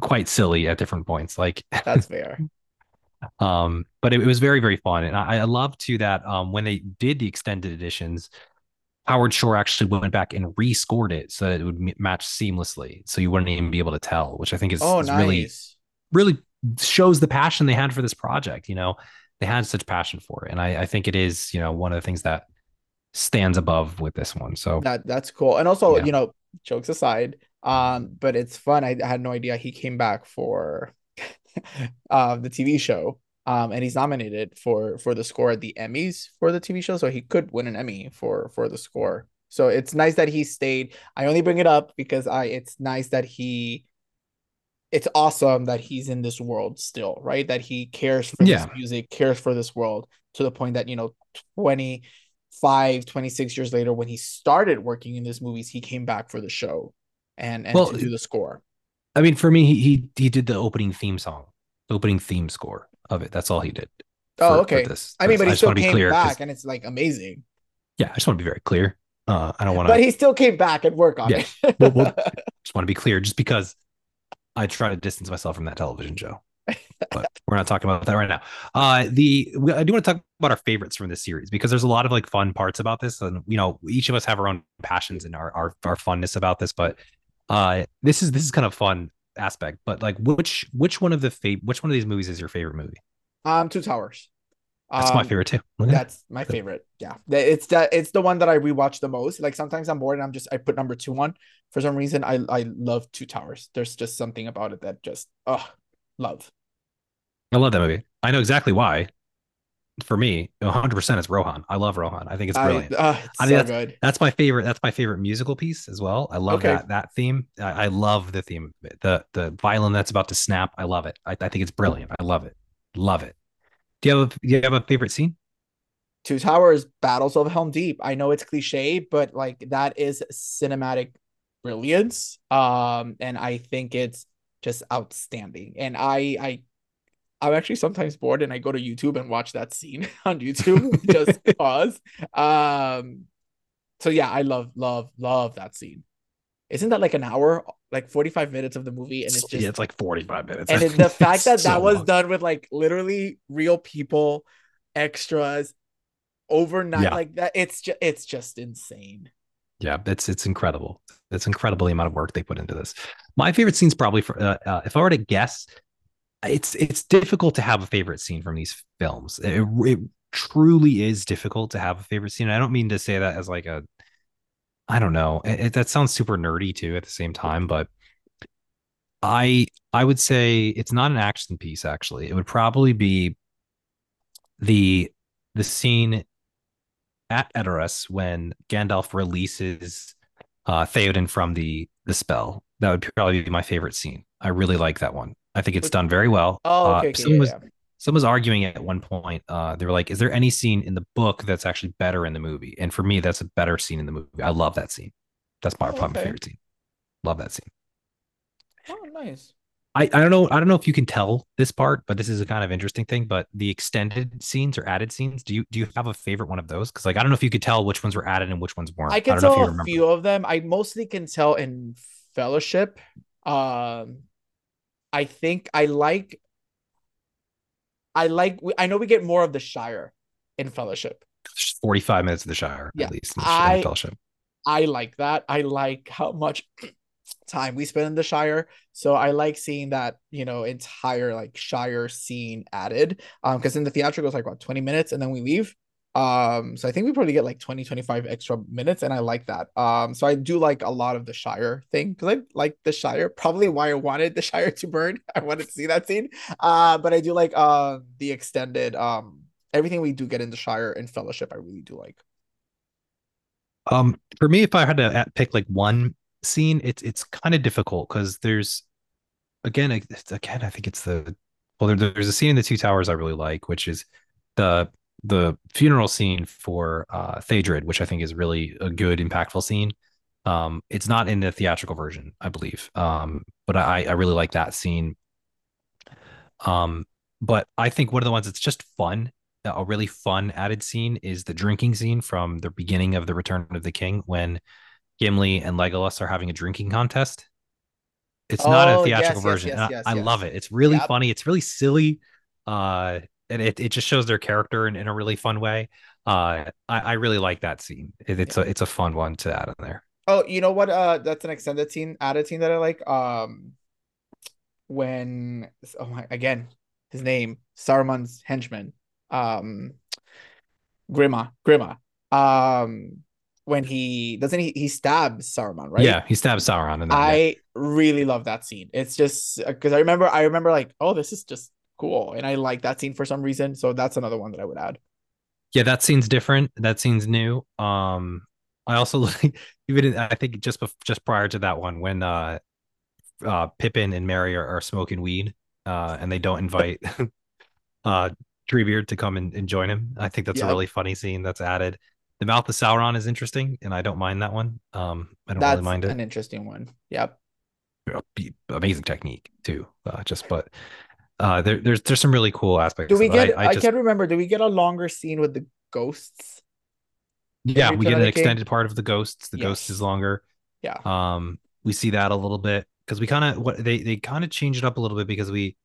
quite silly at different points. Like
That's fair.
um but it, it was very very fun and i, I love too that um when they did the extended editions howard shore actually went back and rescored it so that it would m- match seamlessly so you wouldn't even be able to tell which i think is,
Oh,
is
nice.
really really shows the passion they had for this project you know they had such passion for it and I, I think it is you know one of the things that stands above with this one so
That that's cool. And also,
Yeah.
you know, jokes aside, um, but it's fun. I, I had no idea he came back for uh the TV show. Um, and he's nominated for for the score at the Emmys for the TV show, so he could win an Emmy for for the score. So it's nice that he stayed. I only bring it up because I it's nice that he it's awesome that he's in this world still, right? That he cares for
Yeah.
this music, cares for this world to the point that, you know, 25, 26 years later, when he started working in these movies, he came back for the show and, and
Well,
to do the score.
i mean for me he, he he did the opening theme song opening theme score of it that's all he did
Oh,
for- for
okay.
this
I mean, but he still came
clear
back and it's like amazing.
yeah i just want to be very clear uh i don't want to.
But he still came back and work on
Yeah.
it.
Well, well, just want to be clear just because i try to distance myself from that television show but we're not talking about that right now uh the we- i do want to talk about our favorites from this series because there's a lot of like fun parts about this and you know each of us have our own passions and our our, our funness about this but uh this is this is kind of fun aspect but like which which one of the fa- which one of these movies is your favorite movie
um, Two Towers.
that's my
Um,
favorite too Look at that.
That's my favorite. Yeah, it's that it's the one that I rewatch the most. Like sometimes I'm bored and I'm just I put number two on. For some reason, I I love Two Towers. There's just something about it that just oh love.
i love that movie i know exactly why for me 100% it's rohan i love rohan i think it's brilliant
I, uh, it's
I
so good.
That's my favorite. That's my favorite musical piece as well. I love
Okay.
that that theme. I, I love the theme. The the violin that's about to snap. I love it. I, I think it's brilliant. I love it. Love it. Do you have a, do you have a favorite scene?
Two Towers, Battles of Helm Deep. I know it's cliche, but like that is cinematic brilliance. Um, and I think it's just outstanding. And I I I'm actually sometimes bored and I go to YouTube and watch that scene on YouTube. just pause. Um, so yeah, I love, love, love that scene. Isn't that like an hour, like 45 minutes of the movie? And it's just
yeah, it's like 45 minutes.
and the fact that
so
that was
long.
done with like literally real people, extras, overnight,
Yeah.
like that. It's just it's just insane.
Yeah, it's it's incredible. It's incredible the amount of work they put into this. My favorite scene's probably for uh, uh, if I were to guess, it's it's difficult to have a favorite scene from these films. It, it truly is difficult to have a favorite scene. I don't mean to say that as like a I don't know. It, it- that sounds super nerdy too at the same time, but I I would say it's not an action piece actually. It would probably be the the scene at Edoras when Gandalf releases uh Theoden from the the spell. That would probably be my favorite scene. I really like that one. I think it's done very well.
Oh,
Uh,
okay, okay,
someone
yeah,
was
yeah.
someone was arguing at one point. Uh, they were like, "Is there any scene in the book that's actually better in the movie?" And for me, that's a better scene in the movie. I love that scene. That's my,
Oh,
probably my favorite scene. Love that scene.
Oh, nice.
I, I don't know I don't know if you can tell this part, but this is a kind of interesting thing. But the extended scenes or added scenes, do you do you have a favorite one of those? Because like I don't know if you could tell which ones were added and which ones weren't.
I can
don't know if you
tell a
remember.
few of them. I mostly can tell in Fellowship. Um, I think I like. I like. I know we get more of the Shire in Fellowship.
Forty five minutes of the Shire
Yeah,
at least. In the,
I-
in Fellowship.
I like that. I like how much time we spend in the Shire. So I like seeing that, you know, entire like Shire scene added. Um, because in the theatrical it's like what 20 minutes and then we leave. Um, so I think we probably get like 20, 25 extra minutes, and I like that. Um, so I do like a lot of the Shire thing because I like the Shire. Probably why I wanted the Shire to burn. I wanted to see that scene. Uh, but I do like uh the extended um everything we do get in the Shire and Fellowship. I really do like.
Um, for me, if I had to pick like one scene, it's it's kind of difficult because there's again, again, I think it's the well, there, there's a scene in the Two Towers I really like, which is the the funeral scene for uh which I think is really a good, impactful scene. Um, it's not in the theatrical version, I believe. Um, but I I really like that scene. Um, but I think one of the ones that's just fun, a really fun added scene is the drinking scene from the beginning of the Return of the King when Gimli and Legolas are having a drinking contest. It's oh, not a oh, theatrical yes, version. Yes, yes, I, I love it. It's really yep. funny. It's really silly. Uh, and it, it just shows their character in, in a really fun way. Uh, I, I really like that scene. It, it's yeah. a it's a fun one to add in there.
Oh, you know what? Uh, that's an extended scene, added scene that I like. Um, when oh my again, his name Saruman's henchman, um, Grima, Grima. Um, when he doesn't he he stabs Saruman, right?
Yeah, he stabs Sauron.
And I yeah. really love that scene. It's just because I remember I remember like, oh, this is just cool. And I like that scene for some reason. So that's another one that I would add.
Yeah, that scene's different. That scene's new. Um, I also like even I think just just prior to that one when uh, uh Pippin and Merry are, are smoking weed, uh, and they don't invite uh Treebeard to come and, and join him. I think that's yep. a really funny scene that's added. The mouth of Sauron is interesting, and I don't mind that one. Um, I don't that's really mind it.
An interesting one. Yep.
Amazing technique too. Uh, just but uh, there, there's there's some really cool aspects.
Do we get? I, I, just, I, can't remember. Do we get a longer scene with the ghosts?
Yeah, we get an extended part of the ghosts. The yes. ghost is longer.
Yeah.
Um, we see that a little bit because we kind of what they they kind of change it up a little bit because we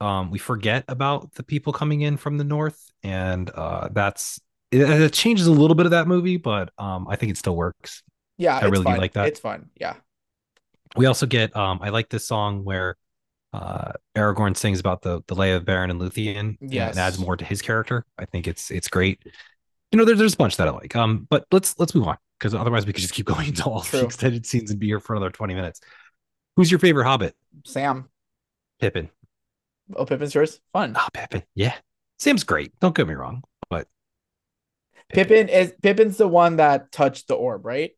um we forget about the people coming in from the north and uh that's it, it changes a little bit of that movie but um i think it still works
yeah
i really
fun.
do like that
it's fun yeah
we also get um i like this song where uh, Aragorn sings about the the lay of Beren and Luthien.
Yes.
and adds more to his character. I think it's it's great. You know, there's there's a bunch that I like. Um, but let's let's move on because otherwise we could just keep going into all True. the extended scenes and be here for another 20 minutes. Who's your favorite Hobbit?
Sam.
Pippin.
Oh, Pippin's yours? Fun.
Oh, Pippin. Yeah. Sam's great. Don't get me wrong, but
Pippin, Pippin is Pippin's the one that touched the orb, right?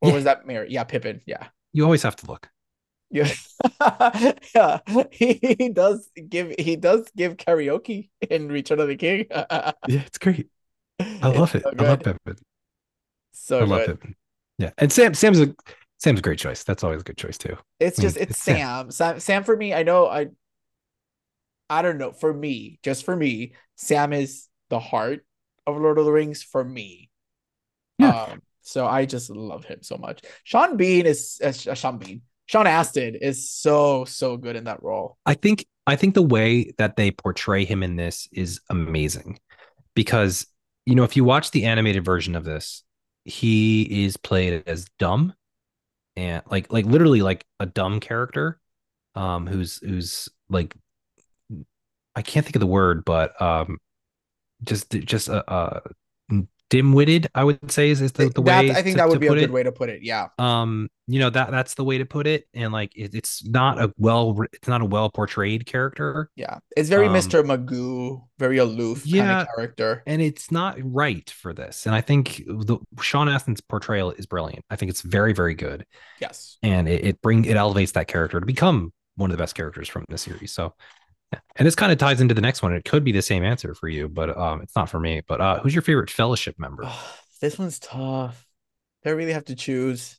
Or yeah. was that Merry? Yeah, Pippin. Yeah.
You always have to look.
Yeah, yeah. He, he does give he does give karaoke in Return of the King.
yeah, it's great. I love it. So I love Pippin.
So I love
Pippin. Yeah, and Sam Sam's a Sam's a great choice. That's always a good choice too.
It's just I mean, it's, it's Sam. Sam. Sam for me. I know. I I don't know. For me, just for me, Sam is the heart of Lord of the Rings. For me.
Yeah.
Um, so I just love him so much. Sean Bean is uh, Sean Bean. Sean Astin is so so good in that role.
I think I think the way that they portray him in this is amazing because you know if you watch the animated version of this, he is played as dumb and like like literally like a dumb character um who's who's like I can't think of the word but um just just a, dim-witted i would say is, is the, the way
i think to, that would be a good it. way to put it yeah.
Um you know that that's the way to put it and like it, it's not a well it's not a well portrayed character.
Yeah it's very um, mr magoo very aloof yeah kind of character.
and it's not right for this and i think the sean astin's portrayal is brilliant. I think it's very very good.
Yes.
And it, it bring it elevates that character to become one of the best characters from the series so and this kind of ties into the next one. It could be the same answer for you, but um, it's not for me. But uh, who's your favorite fellowship member? Oh,
this one's tough. I really have to choose.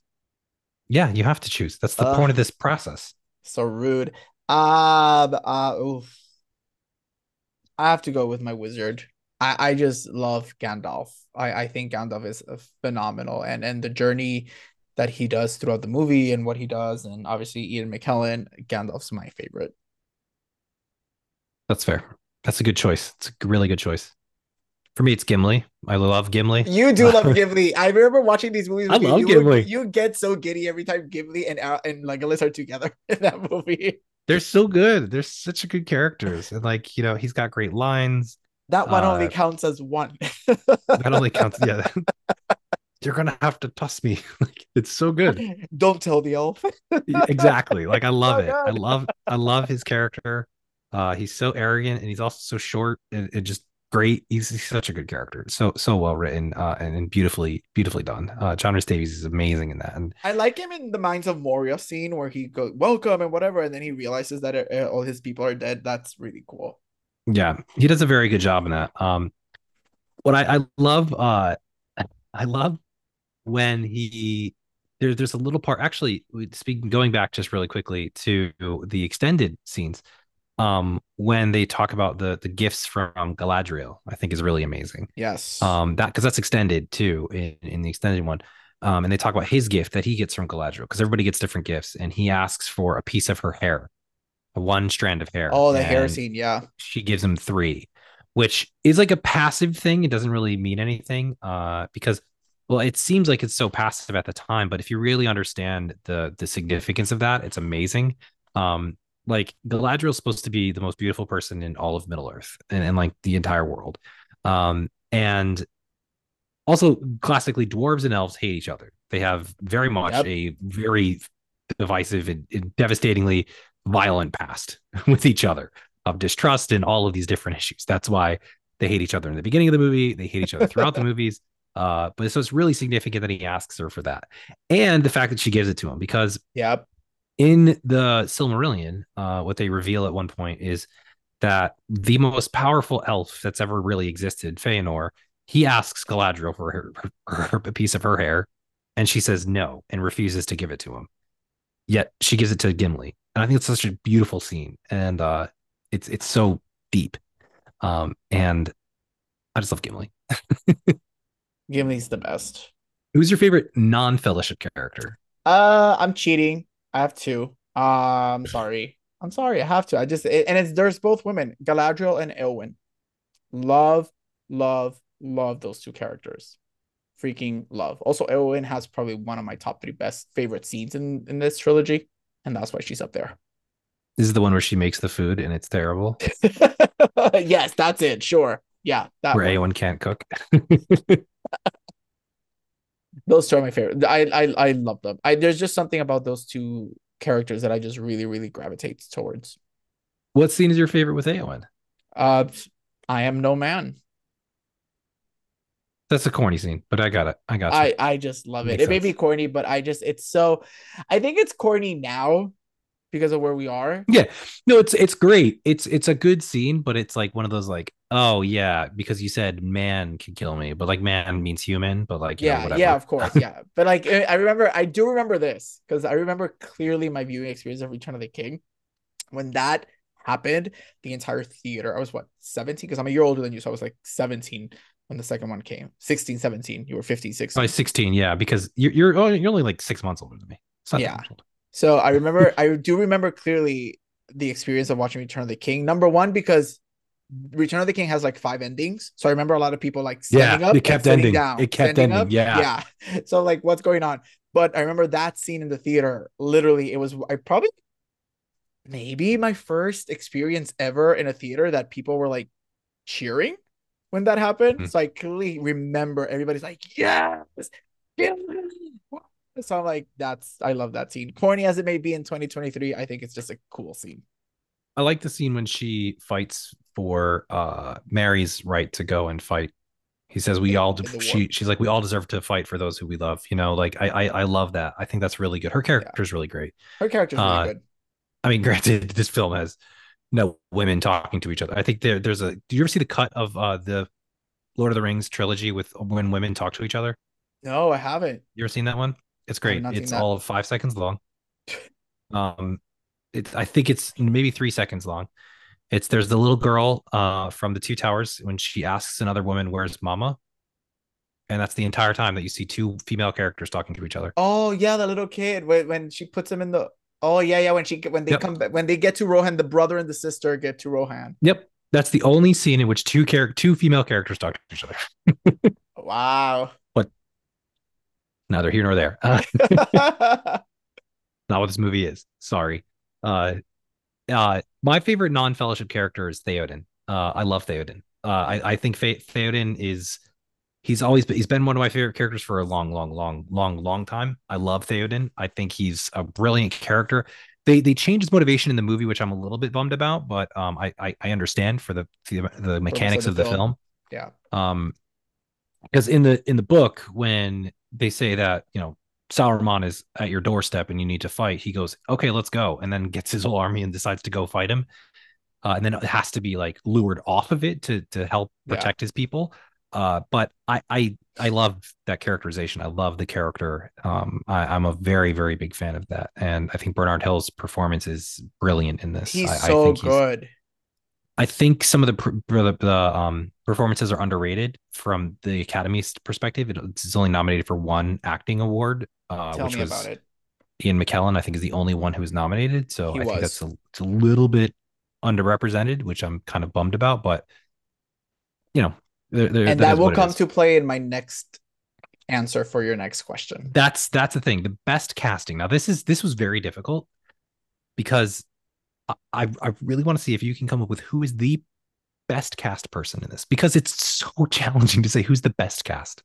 Yeah, you have to choose. That's the uh, point of this process.
So rude. Um, uh, oof. I have to go with my wizard. I, I just love Gandalf. I, I think Gandalf is phenomenal, and and the journey that he does throughout the movie and what he does, and obviously Ian McKellen. Gandalf's my favorite.
That's fair. That's a good choice. It's a really good choice. For me, it's Gimli. I love Gimli.
You do love Gimli. I remember watching these movies.
I love
you.
Gimli.
Would, you get so giddy every time Gimli and uh, and Legolas are together in that movie.
They're so good. They're such a good characters, and like you know, he's got great lines.
That one only
Uh,
counts as one.
that only counts. Yeah, you're gonna have to toss me. like it's so good.
Don't tell the elf.
exactly. Like I love
So
it. I love I love his character. Uh he's so arrogant and he's also so short and, and just great. He's, he's such a good character. So so well written uh and, and beautifully beautifully done. Uh John Rhys-Davies is amazing in that. And
I like him in the Mines of Moria scene where he goes welcome and whatever, and then he realizes that uh, all his people are dead. That's really cool.
yeah, he does a very good job in that. Um what I, I love uh I love when he there, there's a little part actually speaking going back just really quickly to the extended scenes um when they talk about the the gifts from galadriel i think is really amazing
Yes.
um that because that's extended too in, in the extended one um and they talk about his gift that he gets from galadriel because everybody gets different gifts and he asks for a piece of her hair one strand of hair
oh, the hair scene. Yeah.
she gives him three which is like a passive thing it doesn't really mean anything uh because well it seems like it's so passive at the time but if you really understand the the significance of that it's amazing um like galadriel's supposed to be the most beautiful person in all of middle earth and, and like the entire world. Um and also classically dwarves and elves hate each other. They have very much
Yep.
a very divisive and, and devastatingly violent past with each other of distrust and all of these different issues. That's why they hate each other in the beginning of the movie. They hate each other throughout the movies. Uh but so it's really significant that he asks her for that. And the fact that she gives it to him because
Yep.
In the Silmarillion, uh, what they reveal at one point is that the most powerful elf that's ever really existed, Feanor, he asks Galadriel for her, her, her- a piece of her hair, and she says no and refuses to give it to him. Yet she gives it to Gimli, and I think it's such a beautiful scene, and uh, it's it's so deep, um, and I just love Gimli.
Gimli's the best.
Who's your favorite non-fellowship character?
Uh, I'm cheating. I have two. Um, sorry. I'm sorry. I have to. I just it, and it's there's both women, Galadriel and Eowyn. Love, love, love those two characters. Freaking love. Also, Eowyn has probably one of my top three best favorite scenes in in this trilogy, and that's why she's up there.
This is the one where she makes the food and it's terrible,
yes, that's it. Sure. Yeah, that
where
one.
Can't cook.
Those two are my favorite. I I I love them. I there's just something about those two characters that I just really really gravitate towards.
What scene is your favorite with Eowyn?
Uh, I am no man.
That's a corny scene, but I got it. I got you.
I I just love it.
Makes
It may be corny, but I just it's so. I think it's corny now because of where we are.
Yeah, no, it's it's great. It's it's a good scene, but it's like one of those like, oh yeah, because you said man can kill me, but like man means human, but like you know,
Yeah, yeah, of course, yeah. But like I I remember, I do remember this because I remember clearly my viewing experience of Return of the King when that happened. The entire theater. I was what 17 because I'm a year older than you, so I was like 17 when the second one came. 16, 17. You were 15, 16.
Probably 16, yeah, because you're you're oh, you're only like six months older than me. It's not that
Yeah. So I remember, I do remember clearly the experience of watching Return of the King. Number one, because Return of the King has like five endings. So I remember a lot of people like standing
Yeah,
up,
it kept
sitting
ending.
down,
It kept
standing
ending,
up.
yeah.
yeah. So like, what's going on? But I remember that scene in the theater. Literally, it was I probably maybe my first experience ever in a theater that people were like cheering when that happened.
Mhm.
So I clearly remember everybody's like, yes, yes. So I'm like, that's I love that scene. Corny as it may be in 2023, I think it's just a cool scene.
I like the scene when she fights for uh Merry's right to go and fight. He says we
In-
all she she's like we all deserve to fight for those who we love. You know, like I I, I love that. I think that's really good. Her character is really great.
Her character's really
Uh,
good.
I mean, granted, this film has no women talking to each other. I think there there's a. Do you ever see the cut of uh the Lord of the Rings trilogy with when women talk to each other?
No, I haven't.
You ever seen that one? It's great. It's all of five seconds long. Um, it's I think it's maybe three seconds long. It's there's the little girl uh from the Two Towers when she asks another woman where's Mama, and that's the entire time that you see two female characters talking to each other.
Oh yeah, the little kid when, when she puts him in the Oh yeah, yeah. When she when they
Yep.
come back when they get to Rohan, the brother and the sister get to Rohan.
Yep, that's the only scene in which two char- two female characters talk to each other.
Wow. What?
Neither here nor there. Not what this movie is. Sorry. Uh, uh, my favorite non-fellowship character is Theoden. Uh, I love Theoden. Uh, I, I think Fe- Theoden is he's always been, he's been one of my favorite characters for a long, long, long, long, long time. I love Theoden. I think he's a brilliant character. They they changed his motivation in the movie, which I'm a little bit bummed about, but um, I I, I understand for the the, the mechanics of the, of the film. film.
Yeah.
Um, because in the in the book when they say that you know Sauron is at your doorstep and you need to fight, he goes, "Okay, let's go," and then gets his whole army and decides to go fight him. Uh, and then it has to be like lured off of it to to help protect yeah. his people. Uh, but I I I love that characterization. I love the character. Um, I, am a very very big fan of that, and I think Bernard Hill's performance is brilliant in this.
He's
I,
so I good.
I think some of the the, the um, performances are underrated from the Academy's perspective. It's only nominated for one acting award, uh, which was Ian McKellen. I think is the only one who was nominated. So he I was. think that's a, it's a little bit underrepresented, which I'm kind of bummed about. But you know,
there, there, and that, that will come to play in my next answer for your next question.
That's that's the thing. The best casting. Now this is this was very difficult because I I really want to see if you can come up with who is the best cast person in this because it's so challenging to say who's the best cast.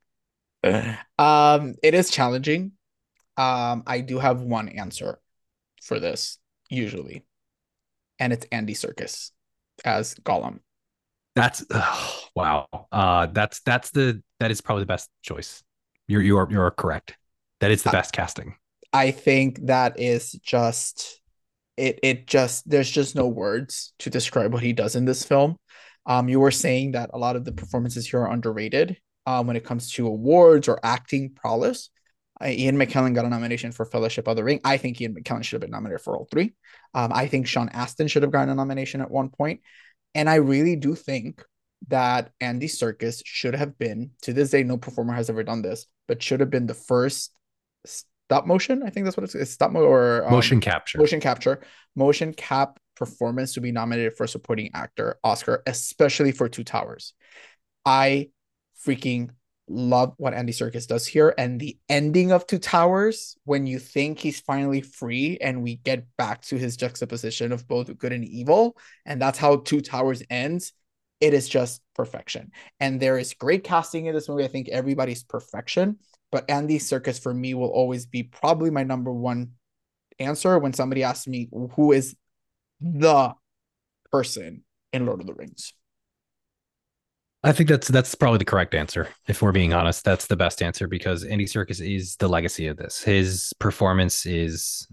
Um, it is challenging. Um, I do have one answer for this usually, and it's Andy Serkis as Gollum.
That's oh, wow. Uh, that's that's the that is probably the best choice. You're you're you're correct. That is the best casting.
I think that is just it it just there's just no words to describe what he does in this film. Um, you were saying that a lot of the performances here are underrated um, when it comes to awards or acting prowess. Uh, Ian McKellen got a nomination for Fellowship of the Ring. I think Ian McKellen should have been nominated for all three. Um, I think Sean Astin should have gotten a nomination at one point. And I really do think that Andy Serkis should have been, to this day, no performer has ever done this, but should have been the first stop motion. I think that's what it's, it's stop mo- or
um, motion capture.
Motion capture, motion cap performance to be nominated for supporting actor Oscar, especially for Two Towers. I freaking love what Andy Serkis does here, and the ending of Two Towers when you think he's finally free, and we get back to his juxtaposition of both good and evil, and that's how Two Towers ends. It is just perfection, and there is great casting in this movie. I think everybody's perfection but Andy Serkis for me will always be probably my number one answer when somebody asks me who is the person in Lord of the Rings.
I think that's that's probably the correct answer. If we're being honest, that's the best answer because Andy Serkis is the legacy of this. His performance is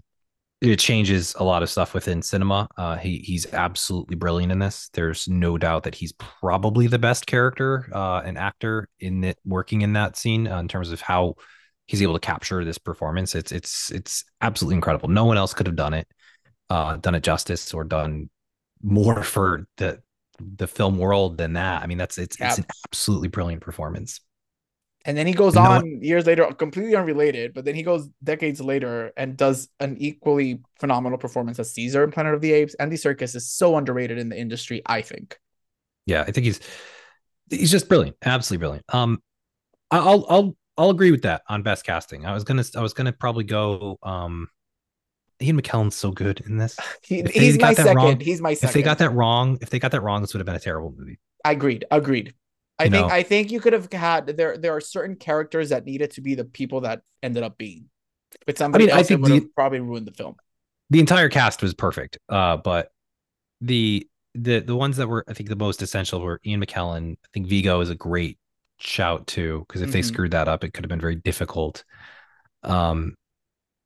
it changes a lot of stuff within cinema. Uh, he he's absolutely brilliant in this. There's no doubt that he's probably the best character uh, and actor in it, working in that scene uh, in terms of how he's able to capture this performance. It's it's it's absolutely incredible. No one else could have done it, uh, done it justice or done more for the the film world than that. I mean, that's it's yep. it's an absolutely brilliant performance.
And then he goes on years later, completely unrelated, but then he goes decades later and does an equally phenomenal performance as Caesar in Planet of the Apes. Andy Serkis is so underrated in the industry, I think.
Yeah, I think he's he's just brilliant, absolutely brilliant. Um, I'll I'll I'll agree with that on best casting. I was gonna I was gonna probably go um Ian McKellen's so good in this.
He, he's my second. Wrong, he's my second.
If they got that wrong, if they got that wrong, this would have been a terrible movie.
I agreed. Agreed. I think know? I think you could have had there there are certain characters that needed to be the people that ended up being. But somebody I mean, I think would have probably ruined the film.
The entire cast was perfect. Uh but the the the ones that were I think the most essential were Ian McKellen. I think Viggo is a great shout too because if mm-hmm. they screwed that up it could have been very difficult. Um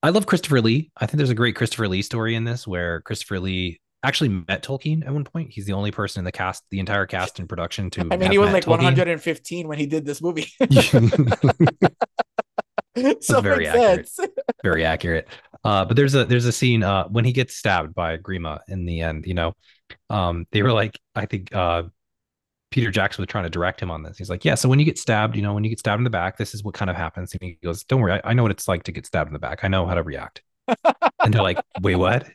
I love Christopher Lee. I think there's a great Christopher Lee story in this where Christopher Lee actually met Tolkien at one point. He's the only person in the cast, the entire cast in production to.
I mean, he was like Tolkien. 115 when he did this movie.
so very accurate. Sense. very accurate. Uh, but there's a there's a scene uh, when he gets stabbed by Grima in the end. You know, um, they were like, I think uh, Peter Jackson was trying to direct him on this. He's like, yeah, so when you get stabbed, you know, when you get stabbed in the back, this is what kind of happens. And he goes, don't worry, I, I know what it's like to get stabbed in the back. I know how to react. and they're like, wait, what?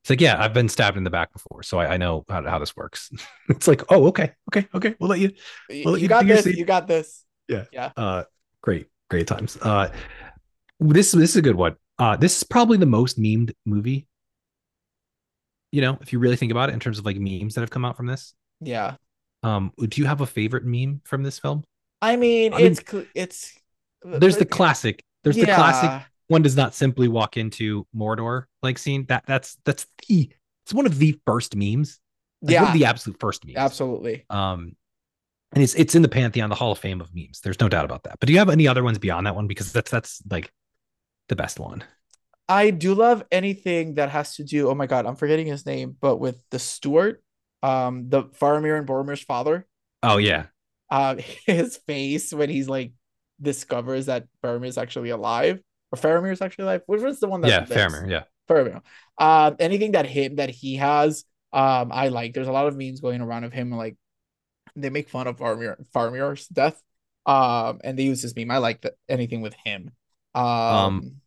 It's like, yeah, I've been stabbed in the back before, so I, I know how, how this works. it's like, oh, okay, okay, okay. We'll let you.
We'll let you, you got this. You got this.
Yeah, yeah. Uh, great, great times. Uh, this this is a good one. Uh, this is probably the most memed movie. You know, if you really think about it in terms of like memes that have come out from this.
Yeah.
Um, do you have a favorite meme from this film?
I mean,
I mean,
it's it's
There's the classic. There's the classic. One does not simply walk into Mordor like scene. That that's that's the it's one of the first memes. Like, one
Yeah,
of the absolute first memes.
absolutely.
Um, and it's it's in the pantheon, the Hall of Fame of memes. There's no doubt about that. But do you have any other ones beyond that one? Because that's that's like the best one.
I do love anything that has to do. Oh my god, I'm forgetting his name, but with the Steward, um, the Faramir and Boromir's father,
Oh yeah,
um, his face when he's like discovers that Faramir is actually alive, or Faramir is actually alive. Which was the one that
yeah? Faramir, yeah.
Faramir. Um, anything that him that he has, um, I like. There's a lot of memes going around of him like they make fun of Faramir Faramir's death. Um, and they use this meme. I like that anything with him. Um,
Um,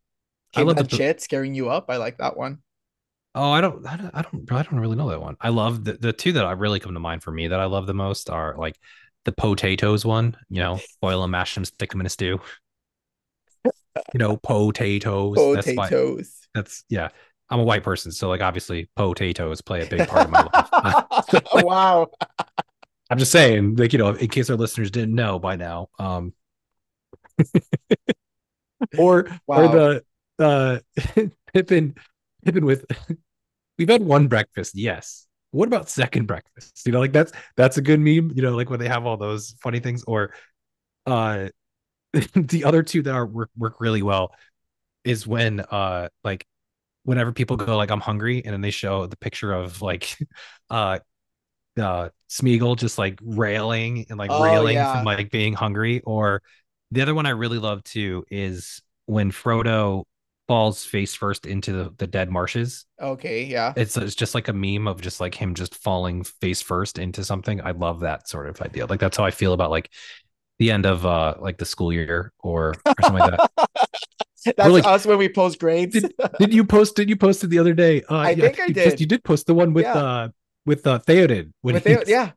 I love the-
Chit scaring you up. I like that one.
Oh, I don't, I don't, I don't, I don't really know that one. I love the the two that I really come to mind for me that I love the most are like the potatoes one. You know, boil them, mash them, stick them in a stew. You know, potatoes. That's.
Potatoes.
That's yeah. I'm a white person, so like obviously potatoes play a big part of my life.
wow.
I'm just saying, like you know, in case our listeners didn't know by now, um, or
Wow.
or the uh Pippin Pippin with we've had one breakfast, yes. What about second breakfast? You know, like that's that's a good meme. You know, like when they have all those funny things, or uh the other two that are work work really well is when uh like whenever people go like I'm hungry and then they show the picture of like uh uh Smeagol just like railing and like
Oh,
railing
yeah.
from like being hungry or the other one I really love too is when Frodo falls face first into the, the dead marshes.
Okay, yeah.
It's it's just like a meme of just like him just falling face first into something. I love that sort of idea. Like that's how I feel about like the end of uh like the school year or, or something like that.
That's
like-
us when we post grades.
Did, did you post did you posted the other day? Uh
I think I
you,
did.
you did post the one with
Yeah.
uh with uh Theoden when
With yeah.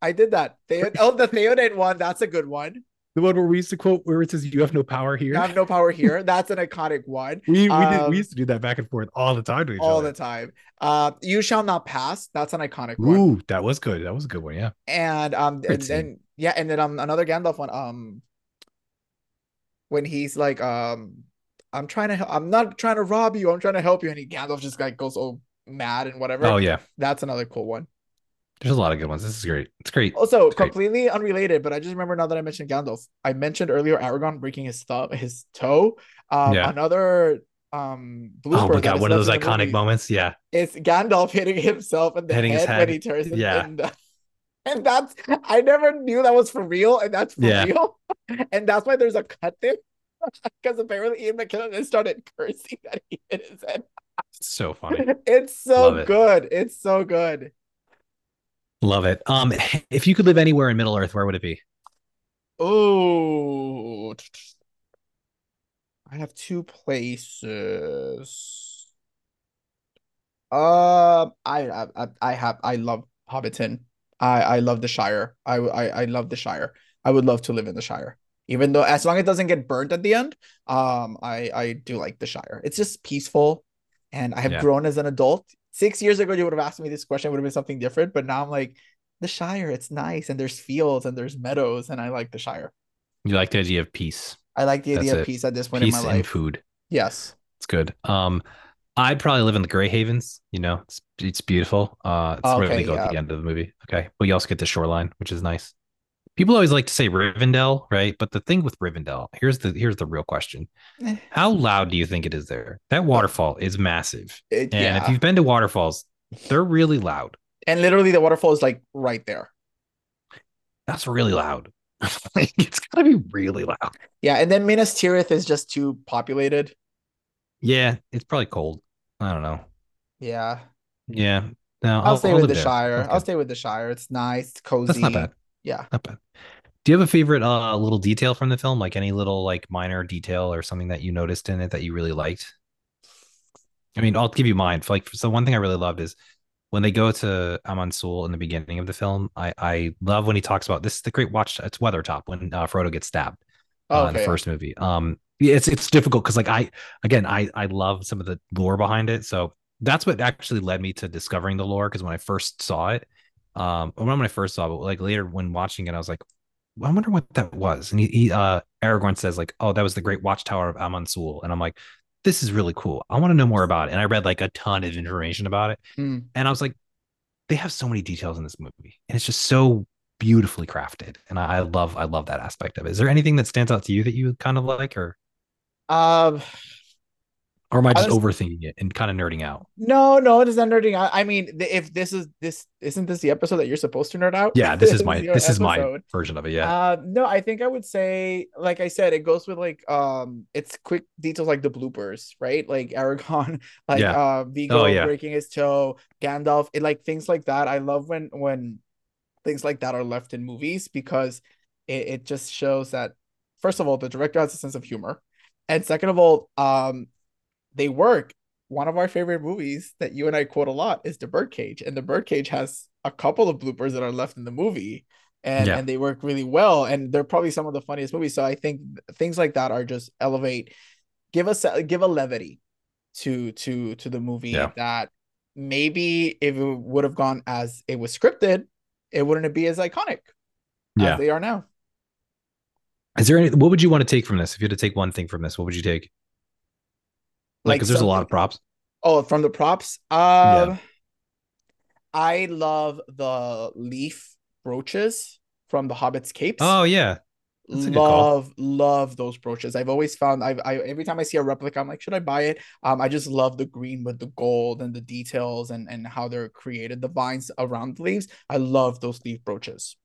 I did that. Oh, the Theoden one. That's a good one.
the one where we used to quote where it says you have no power here.
I have no power here. That's an iconic one.
we we, did,
um,
we used to do that back and forth all the time to each
All
other.
the time. Uh, you shall not pass. That's an iconic one.
Ooh, that was good. That was a good one. Yeah.
And um, and then yeah, and then um, another Gandalf one. Um, when he's like, um, I'm trying to, I'm not trying to rob you. I'm trying to help you, and he Gandalf just like goes all mad and whatever.
Oh yeah.
That's another cool one.
There's a lot of good ones. This is great. It's great.
Also,
It's great.
completely unrelated, but I just remember now that I mentioned Gandalf. I mentioned earlier Aragorn breaking his thumb, his toe. Um,
Yeah.
another um blooper.
Oh my god, one of those
the
iconic moments. Yeah.
It's Gandalf hitting himself in the
Hitting
head,
his
when he turns. in-
Yeah.
And, that's I never knew that was for real, and that's for
Yeah.
real. And that's why there's a cut there. Because apparently Ian McKellen started cursing that he hit his head.
So funny.
It's so
it.
good. It's so good.
Love it. Um, if you could live anywhere in Middle Earth, where would it be?
Oh, I have two places. Um, I, I- I have, I love Hobbiton. I, I love the Shire. I, I, I love the Shire. I would love to live in the Shire, even though as long as it doesn't get burnt at the end. Um, I, I do like the Shire. It's just peaceful, and I have
Yeah.
grown as an adult. Six years ago, you would have asked me this question, it would have been something different, but now I'm like, the Shire, it's nice, and there's fields and there's meadows, and I like the Shire.
You like the idea of peace,
I like the idea
That's
of
it.
peace at this point
peace
in my
and
life.
food.
Yes.
It's good. Um, I'd probably live in the Grey Havens. You know, it's it's beautiful. Uh, it's where
Okay,
they go at the end of the movie. Okay, but you also get the shoreline, which is nice. People always like to say Rivendell, right? But the thing with Rivendell, here's the here's the real question:
Eh,
How loud do you think it is there? That waterfall is massive,
it-
and
yeah.
if you've been to waterfalls, they're really loud.
And literally the waterfall is like right there.
That's really loud. like it's gotta be really loud.
Yeah, and then Minas Tirith is just too populated.
Yeah, it's probably cold. I don't know.
Yeah.
Yeah, no,
I'll, stay with the
there.
Shire.
That's
I'll stay with the Shire. It's nice, cozy.
That's not bad.
Yeah.
Not bad. Do you have a favorite uh little detail from the film? Like any little like minor detail or something that you noticed in it that you really liked? I mean, I'll give you mine. Like so one thing I really loved is when they go to Amon Sul in the beginning of the film, I I love when he talks about this is the great watch it's Weathertop when uh, Frodo gets stabbed uh, in the first movie. Um it's it's difficult because like I again I I love some of the lore behind it. So that's what actually led me to discovering the lore because when I first saw it, Um, when I first saw it, like later when watching it, I was like, I wonder what that was. And he, he uh Aragorn says like, oh, that was the Great Watchtower of Amon Sul, and I'm like, this is really cool. I want to know more about it. And I read like a ton of information about it,
Mm.
and I was like, they have so many details in this movie, and it's just so beautifully crafted. And I, I love, I love that aspect of it. Is there anything that stands out to you that you kind of like, or
Um,
or am I just
Honest-
overthinking it and kind of nerding out?
no, no, it is not nerding. out. I mean, if this is this isn't this the episode that you're supposed to nerd out?
Yeah, this is my this is my version of it. Yeah,
Uh, no, I think I would say, like I said, it goes with like um, it's quick details like the bloopers, right? Like Aragorn, like
Yeah.
uh, Viggo
Oh, yeah.
breaking his toe, Gandalf, it like things like that. I love when when things like that are left in movies because it, it just shows that first of all, the director has a sense of humor, and second of all, um, they work. One of our favorite movies that you and I quote a lot is The Birdcage, and The Birdcage has a couple of bloopers that are left in the movie, and
Yeah.
and they work really well, and they're probably some of the funniest movies. So I think things like that are just elevate, give us give a levity to to to the movie
Yeah.
that maybe if it would have gone as it was scripted, it wouldn't be as iconic
yeah.
as they are now.
Is there any? What would you want to take from this? If you had to take one thing from this, what would you take? Like,
Like
because there's a lot of props.
Oh, from the props. Um I love the leaf brooches from the Hobbit's capes.
Oh yeah, that's a good call.
love love those brooches. I've always found I've I every time I see a replica, I'm like, should I buy it? Um, I just love the green with the gold and the details and and how they're created, the vines around the leaves. I love those leaf brooches.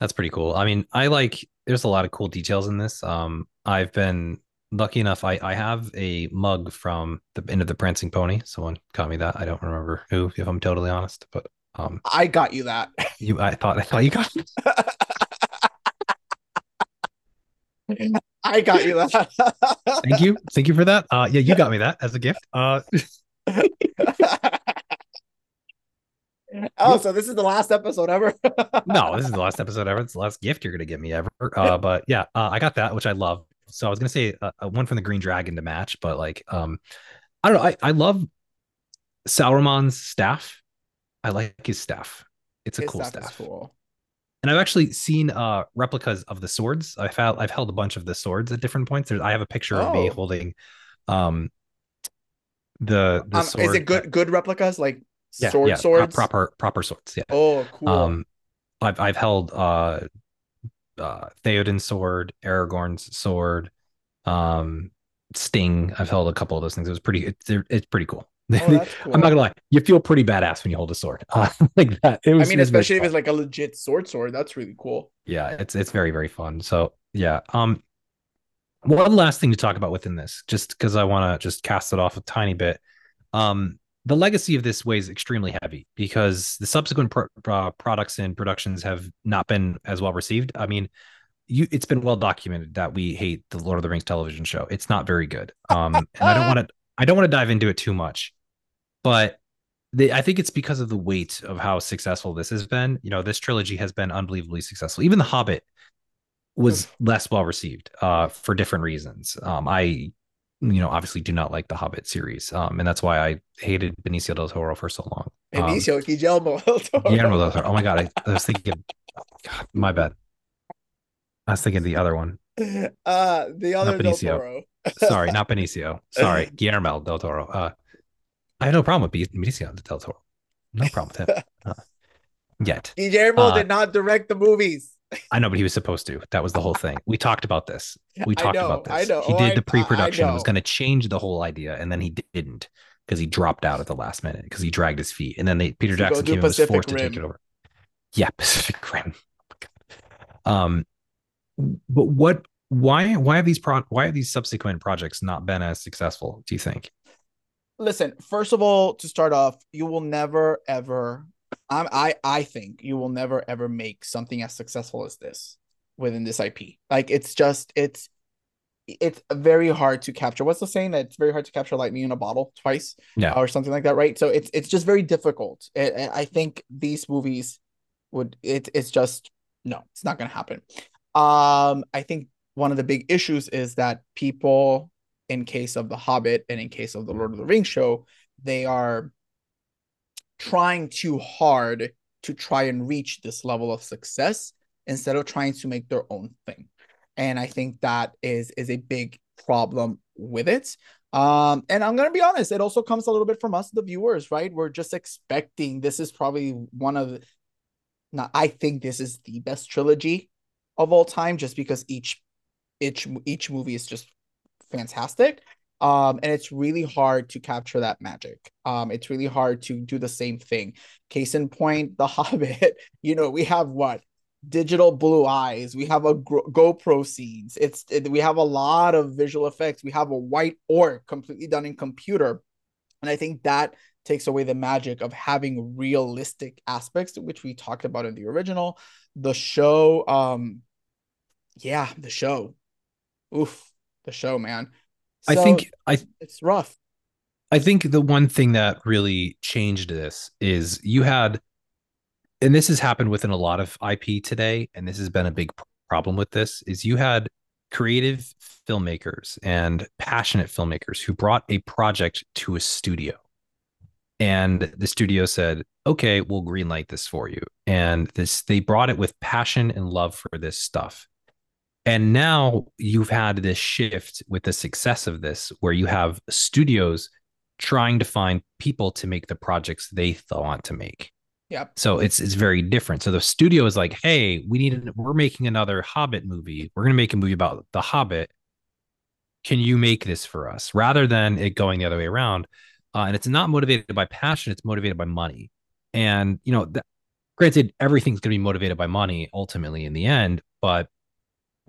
That's pretty cool. I mean, I like. There's a lot of cool details in this. Um, I've been lucky enough. I I have a mug from the inn of the Prancing Pony. Someone got me that. I don't remember who, if I'm totally honest. But um,
I got you that.
you, I thought I thought you got.
I got you that.
Thank you, thank you for that. Uh, yeah, you got me that as a gift. Uh,
oh, so this is the last episode ever.
no, this is the last episode ever. It's the last gift you're gonna give me ever. Uh, but yeah, uh, I got that, which I love. So I was gonna say uh, uh, one from the Green Dragon to match, but like, um, I don't know. I I love Sauron's staff. I like his staff. It's a
His
cool
stuff
staff.
cool.
And I've actually seen uh replicas of the swords. I've had I've held a bunch of the swords at different points. There's I have a picture of me
Oh.
holding um the the
Um,
sword.
is it good good replicas like
Yeah,
sword
yeah,
swords?
proper proper swords. Yeah.
Oh, cool.
Um, I've I've held uh, uh, Theoden's sword, Aragorn's sword, um, Sting. I've held a couple of those things. It was pretty. It's it's pretty cool.
Oh, cool.
I'm not gonna lie. You feel pretty badass when you hold a sword uh, like that. It
I mean,
it was
especially if it's like a legit sword sword. That's really cool.
yeah, it's it's very very fun. So yeah. Um, one last thing to talk about within this, just because I want to just cast it off a tiny bit. Um, the legacy of this weighs extremely heavy because the subsequent pro- uh, products and productions have not been as well received. I mean, you it's been well documented that we hate the Lord of the Rings television show. It's not very good. Um, and I don't want to I don't want to dive into it too much, but they, I think it's because of the weight of how successful this has been. You know, this trilogy has been unbelievably successful. Even The Hobbit was less well received uh, for different reasons. Um, I, you know, obviously do not like the Hobbit series, um, and that's why I hated Benicio del Toro for so long. Um,
Benicio, Guillermo. del Toro.
Guillermo del Toro. Oh my god, I, I was thinking. God, my bad. I was thinking the other one.
Uh, the other Del
Benicio.
Toro.
Sorry, not Benicio. Sorry, Guillermo del Toro. Uh, I have no problem with Be- Benicio del Toro. No problem with him. Uh, yet.
Guillermo
Uh,
did not direct the movies.
I know, but he was supposed to. That was the whole thing. We talked about this. We talked
know,
about this.
I know.
He
Oh,
did
I-
the pre-production. It was going to change the whole idea, and then he didn't because he dropped out at the last minute because he dragged his feet. And then they Peter Jackson came was forced to take it over. Yeah, Pacific Rim. Oh. Um, but what? Why? Why have these pro? Why have these subsequent projects not been as successful? Do you think?
Listen, first of all, to start off, you will never ever. I'm, I I think you will never ever make something as successful as this within this IP. Like it's just it's it's very hard to capture. What's the saying that it's very hard to capture lightning in a bottle twice?
Yeah.
or something like that, right? So it's it's just very difficult. And I think these movies would it it's just no, it's not gonna happen. Um, I think one of the big issues is that people, in case of The Hobbit and in case of the Lord of the Rings show, they are trying too hard to try and reach this level of success instead of trying to make their own thing. And I think that is is a big problem with it. Um, and I'm gonna be honest, it also comes a little bit from us, the viewers, right? We're just expecting this is probably one of now I think this is the best trilogy of all time, just because each each each movie is just fantastic. Um, and it's really hard to capture that magic. Um, it's really hard to do the same thing. Case in point, The Hobbit. You know, we have what digital blue eyes. We have a GoPro scenes. It's it, we have a lot of visual effects. We have a white orc completely done in computer, and I think that takes away the magic of having realistic aspects, which we talked about in the original. The show, um, yeah, the show. Oof, the show, man.
So I think I
it's rough.
I think the one thing that really changed this is you had and this has happened within a lot of IP today, and this has been a big problem with this, is you had creative filmmakers and passionate filmmakers who brought a project to a studio. And the studio said, okay, we'll greenlight this for you. And this they brought it with passion and love for this stuff. And now you've had this shift with the success of this, where you have studios trying to find people to make the projects they want to make.
Yeah.
So it's it's very different. So the studio is like, hey, we need we're making another Hobbit movie. We're gonna make a movie about the Hobbit. Can you make this for us? Rather than it going the other way around. Uh, and it's not motivated by passion, it's motivated by money. And you know, granted, everything's gonna be motivated by money ultimately in the end, but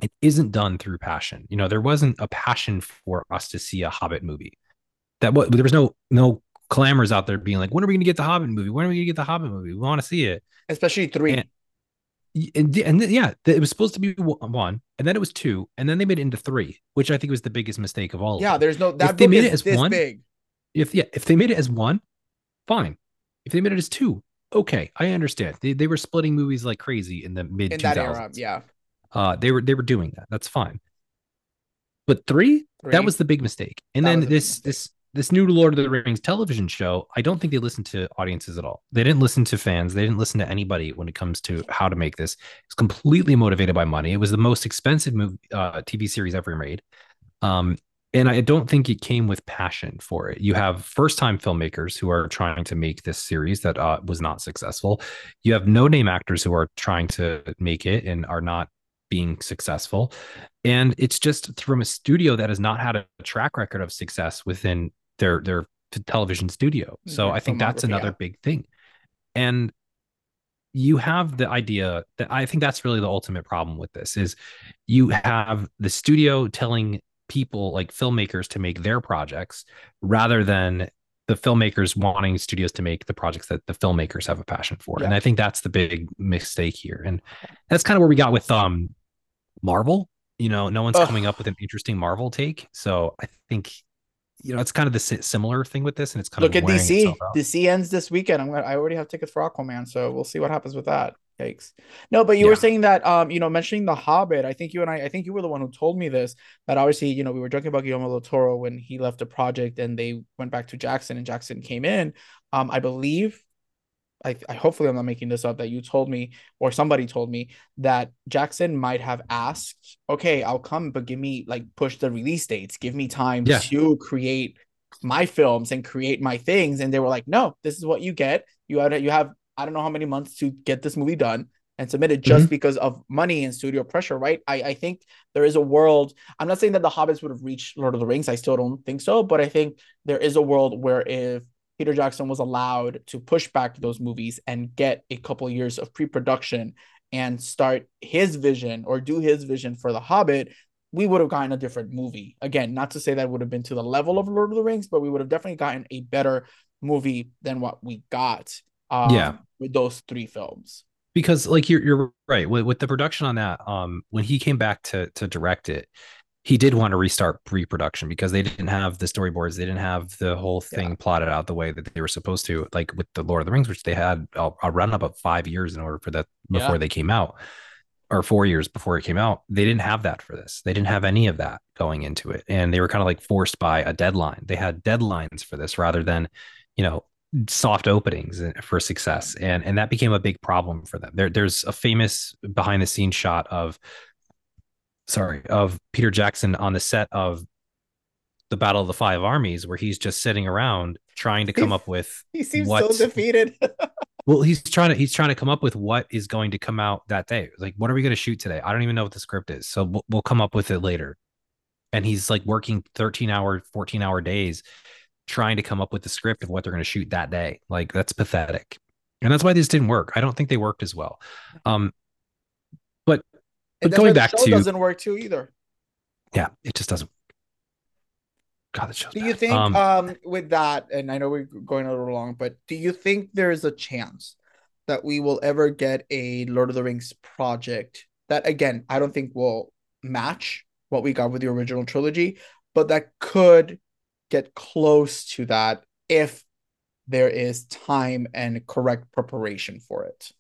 it isn't done through passion. You know, there wasn't a passion for us to see a Hobbit movie. That what there was no no clamors out there being like, when are we going to get the Hobbit movie? When are we going to get the Hobbit movie? We want to see it.
Especially three.
And, and, and yeah, it was supposed to be one, and then it was two, and then they made it into three, which I think was the biggest mistake of all.
Yeah, there's no that if they made it as one, big.
If yeah, if they made it as one, fine. If they made it as two, okay, I understand. They, they were splitting movies like crazy in the mid two thousands.
Yeah,
uh, they were they were doing that. That's fine. But three, three? that was the big mistake. And then this this this new Lord of the Rings television show, I don't think they listened to audiences at all. They didn't listen to fans. They didn't listen to anybody when it comes to how to make this. It's completely motivated by money. It was the most expensive movie, uh, TV series ever made. Um, and I don't think it came with passion for it. You have first time filmmakers who are trying to make this series that uh, was not successful. You have no name actors who are trying to make it and are not being successful. And it's just from a studio that has not had a track record of success within their their television studio. So I think that's another yeah. big thing. And you have the idea that I think that's really the ultimate problem with this is you have the studio telling people like filmmakers to make their projects rather than the filmmakers wanting studios to make the projects that the filmmakers have a passion for. Yeah. And I think that's the big mistake here. And that's kind of where we got with um Marvel. You know, no one's coming up with an interesting Marvel take. So I think you know, it's kind of the similar thing with this, and it's kind
look
of look
at DC. DC ends this weekend. I'm gonna, I already have tickets for Aquaman, so we'll see what happens with that. Yikes! No, but you yeah. were saying that, um, you know, mentioning the Hobbit. I think you and I, I think you were the one who told me this. That obviously, you know, we were joking about Guillermo del Toro when he left the project and they went back to Jackson, and Jackson came in. Um, I believe I, I hopefully I'm not making this up that you told me or somebody told me that Jackson might have asked, okay, I'll come, but give me like push the release dates, give me time yeah. to create my films and create my things. And they were like, no, this is what you get. You have you have I don't know how many months to get this movie done and submitted just mm-hmm. because of money and studio pressure, right? I, I think there is a world. I'm not saying that the Hobbits would have reached Lord of the Rings. I still don't think so, but I think there is a world where if Peter Jackson was allowed to push back those movies and get a couple years of pre-production and start his vision or do his vision for The Hobbit, we would have gotten a different movie. Again, not to say that would have been to the level of Lord of the Rings, but we would have definitely gotten a better movie than what we got. Um, yeah, with those three films.
Because, like, you're you're right with, with the production on that. Um, when he came back to to direct it, he did want to restart pre-production because they didn't have the storyboards they didn't have the whole thing yeah. plotted out the way that they were supposed to like with the lord of the rings which they had a, a run up of five years in order for that before yeah. they came out or four years before it came out. They didn't have that for this. They didn't have any of that going into it. And they were kind of like forced by a deadline. They had deadlines for this rather than you know soft openings eh, for success. And and that became a big problem for them. There there's a famous behind the scenes shot of sorry of peter jackson on the set of the battle of the five armies where he's just sitting around trying to come up with
he seems what, so defeated
well he's trying to he's trying to come up with what is going to come out that day like what are we going to shoot today i don't even know what the script is so we'll, we'll come up with it later and he's like working 13 hour 14 hour days trying to come up with the script of what they're going to shoot that day. Like that's pathetic. And that's why this didn't work. I don't think they worked as well. Um, but but going back to
doesn't work too either.
Yeah, it just doesn't. God,
that Do bad. you think um, um with that, and I know we're going a little long, but do you think there is a chance that we will ever get a Lord of the Rings project that again I don't think will match what we got with the original trilogy, but that could get close to that if there is time and correct preparation for it?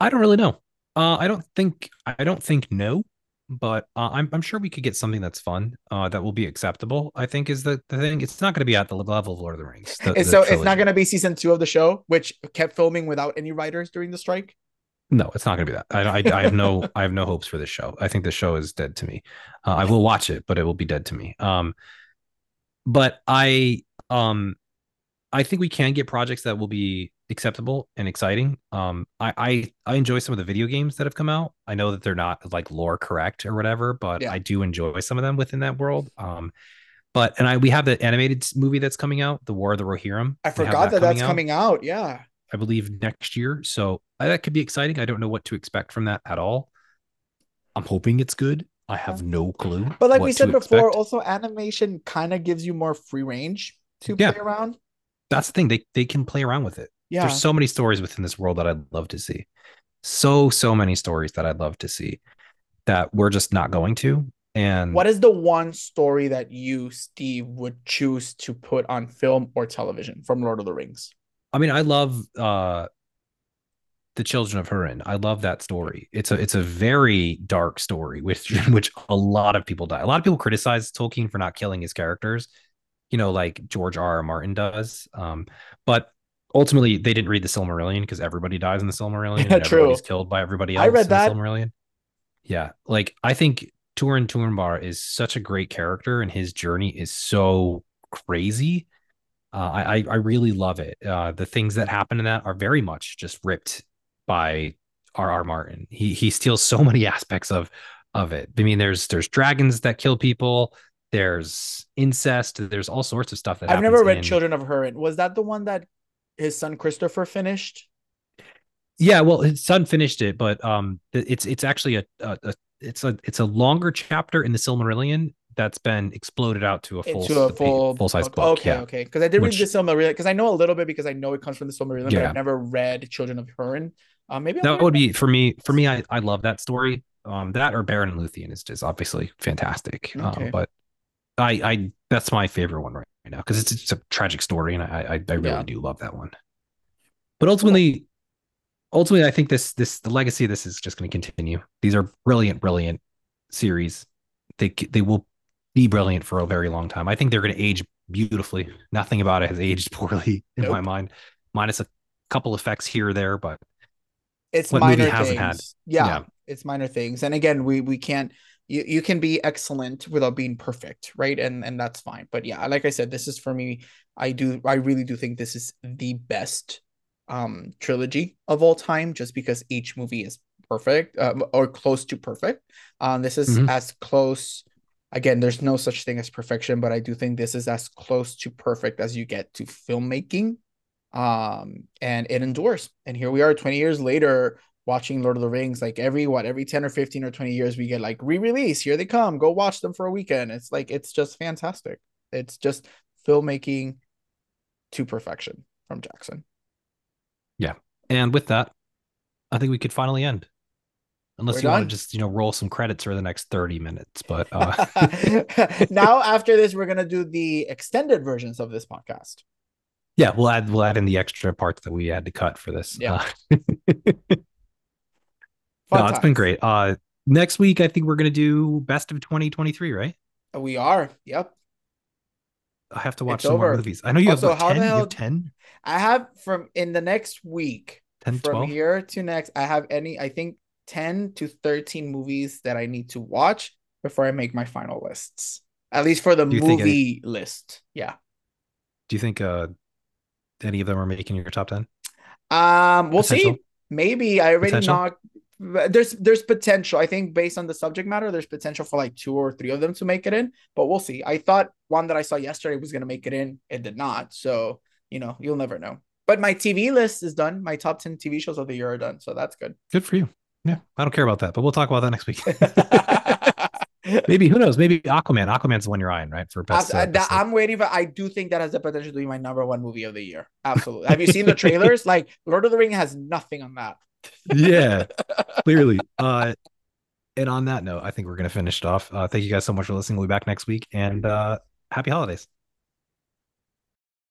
I don't really know. Uh, I don't think I don't think no, but uh, I'm I'm sure we could get something that's fun, uh, that will be acceptable. I think is the, the thing. It's not going to be at the level of Lord of the Rings. The,
the so trilogy. it's not going to be season two of the show, which kept filming without any writers during the strike.
No, it's not going to be that. I, I, I, have no I have no hopes for this show. I think the show is dead to me. Uh, I will watch it, but it will be dead to me. Um, but I um I think we can get projects that will be acceptable and exciting. Um, I, I I enjoy some of the video games that have come out. I know that they're not like lore correct or whatever, but yeah. I do enjoy some of them within that world. Um, but and I we have the animated movie that's coming out, The War of the Rohirrim.
I forgot that, that coming that's out, coming out. Yeah,
I believe next year. So uh, that could be exciting. I don't know what to expect from that at all. I'm hoping it's good. I have no clue.
But like we said before, expect. also animation kind of gives you more free range to yeah. play around.
That's the thing. They they can play around with it. Yeah. There's so many stories within this world that I'd love to see. So, so many stories that I'd love to see that we're just not going to. And
what is the one story that you, Steve, would choose to put on film or television from Lord of the Rings?
I mean, I love uh the children of Hurin. I love that story. It's a it's a very dark story, which which a lot of people die. A lot of people criticize Tolkien for not killing his characters, you know, like George R. R. Martin does. Um, but ultimately, they didn't read the Silmarillion because everybody dies in the Silmarillion. Yeah, and true. Everybody's killed by everybody else. I read that. Silmarillion. Yeah, like I think Turin Turambar is such a great character, and his journey is so crazy. Uh, I I really love it. Uh, the things that happen in that are very much just ripped by R.R. Martin. He he steals so many aspects of of it. I mean, there's there's dragons that kill people. There's incest. There's all sorts of stuff that
I've never read in... Children of Hurin. Was that the one that his son Christopher finished?
Yeah, well, his son finished it, but um, it's it's actually a, a, a it's a it's a longer chapter in the Silmarillion that's been exploded out to a full to a full full size book.
Okay, yeah. okay. Because I did Which, read the Silmarillion because I know a little bit because I know it comes from the Silmarillion, yeah. but I've never read Children of Hurin. Uh, maybe
that would be for me. For me, I, I love that story. Um, that or Beren and Luthien is just obviously fantastic. Um, okay. Um, but I, I that's my favorite one right, now because it's, it's a tragic story, and I, I, I really yeah. do love that one. But ultimately, ultimately, I think this this the legacy of this is just going to continue. These are brilliant, brilliant series. They they will be brilliant for a very long time. I think they're going to age beautifully. Nothing about it has aged poorly in nope. my mind, minus a couple effects here or there, but
it's minor things. Yeah, yeah, it's minor things. And again, we we can't you, you can be excellent without being perfect, right? And and that's fine. But yeah, like I said, this is for me. I do I really do think this is the best um trilogy of all time, just because each movie is perfect um, or close to perfect. Um, this is mm-hmm. as close. Again, there's no such thing as perfection, but I do think this is as close to perfect as you get to filmmaking um and it endures and here we are 20 years later watching lord of the rings like every what every 10 or 15 or 20 years we get like re-release here they come go watch them for a weekend it's like it's just fantastic it's just filmmaking to perfection from jackson
yeah and with that i think we could finally end unless We're you done. want to just you know roll some credits for the next 30 minutes but uh
now after this we're going to do the extended versions of this podcast
yeah, we'll add we'll add in the extra parts that we had to cut for this. Yeah. Uh, no, it's been great. Uh next week I think we're gonna do best of 2023, right?
We are. Yep.
I have to watch
It's
some more
over.
movies. I know you have,
Also,
what,
how the
10? You
hell-
have 10?
I have from in the next week
10,
from
12?
here to next, I have any, I think 10 to 13 movies that I need to watch before I make my final lists. At least for the
you think any-
movie list. Yeah.
Do you think uh any of them are making your top 10?
Um, we'll
Potential?
see. Maybe I already
Potential?
knocked. There's there's potential. I think based on the subject matter, there's potential for like two or three of them to make it in. But we'll see. I thought one that I saw yesterday was gonna make it in. It did not. So you know, you'll never know. But my TV list is done. My top ten TV shows of the year are done. So that's good.
Good for you. Yeah, I don't care about that, but we'll talk about that next week. Maybe who knows? Maybe Aquaman. Aquaman's the one you're eyeing, right? For best.
I,
uh, best,
am waiting for. I do think that has the potential to be my number one movie of the year. Absolutely. Have you seen the trailers? like Lord of the Ring has nothing on that.
Yeah, clearly. Uh, and on that note, I think we're gonna finish it off. Uh, thank you guys so much for listening. We'll be back next week, and uh, happy holidays.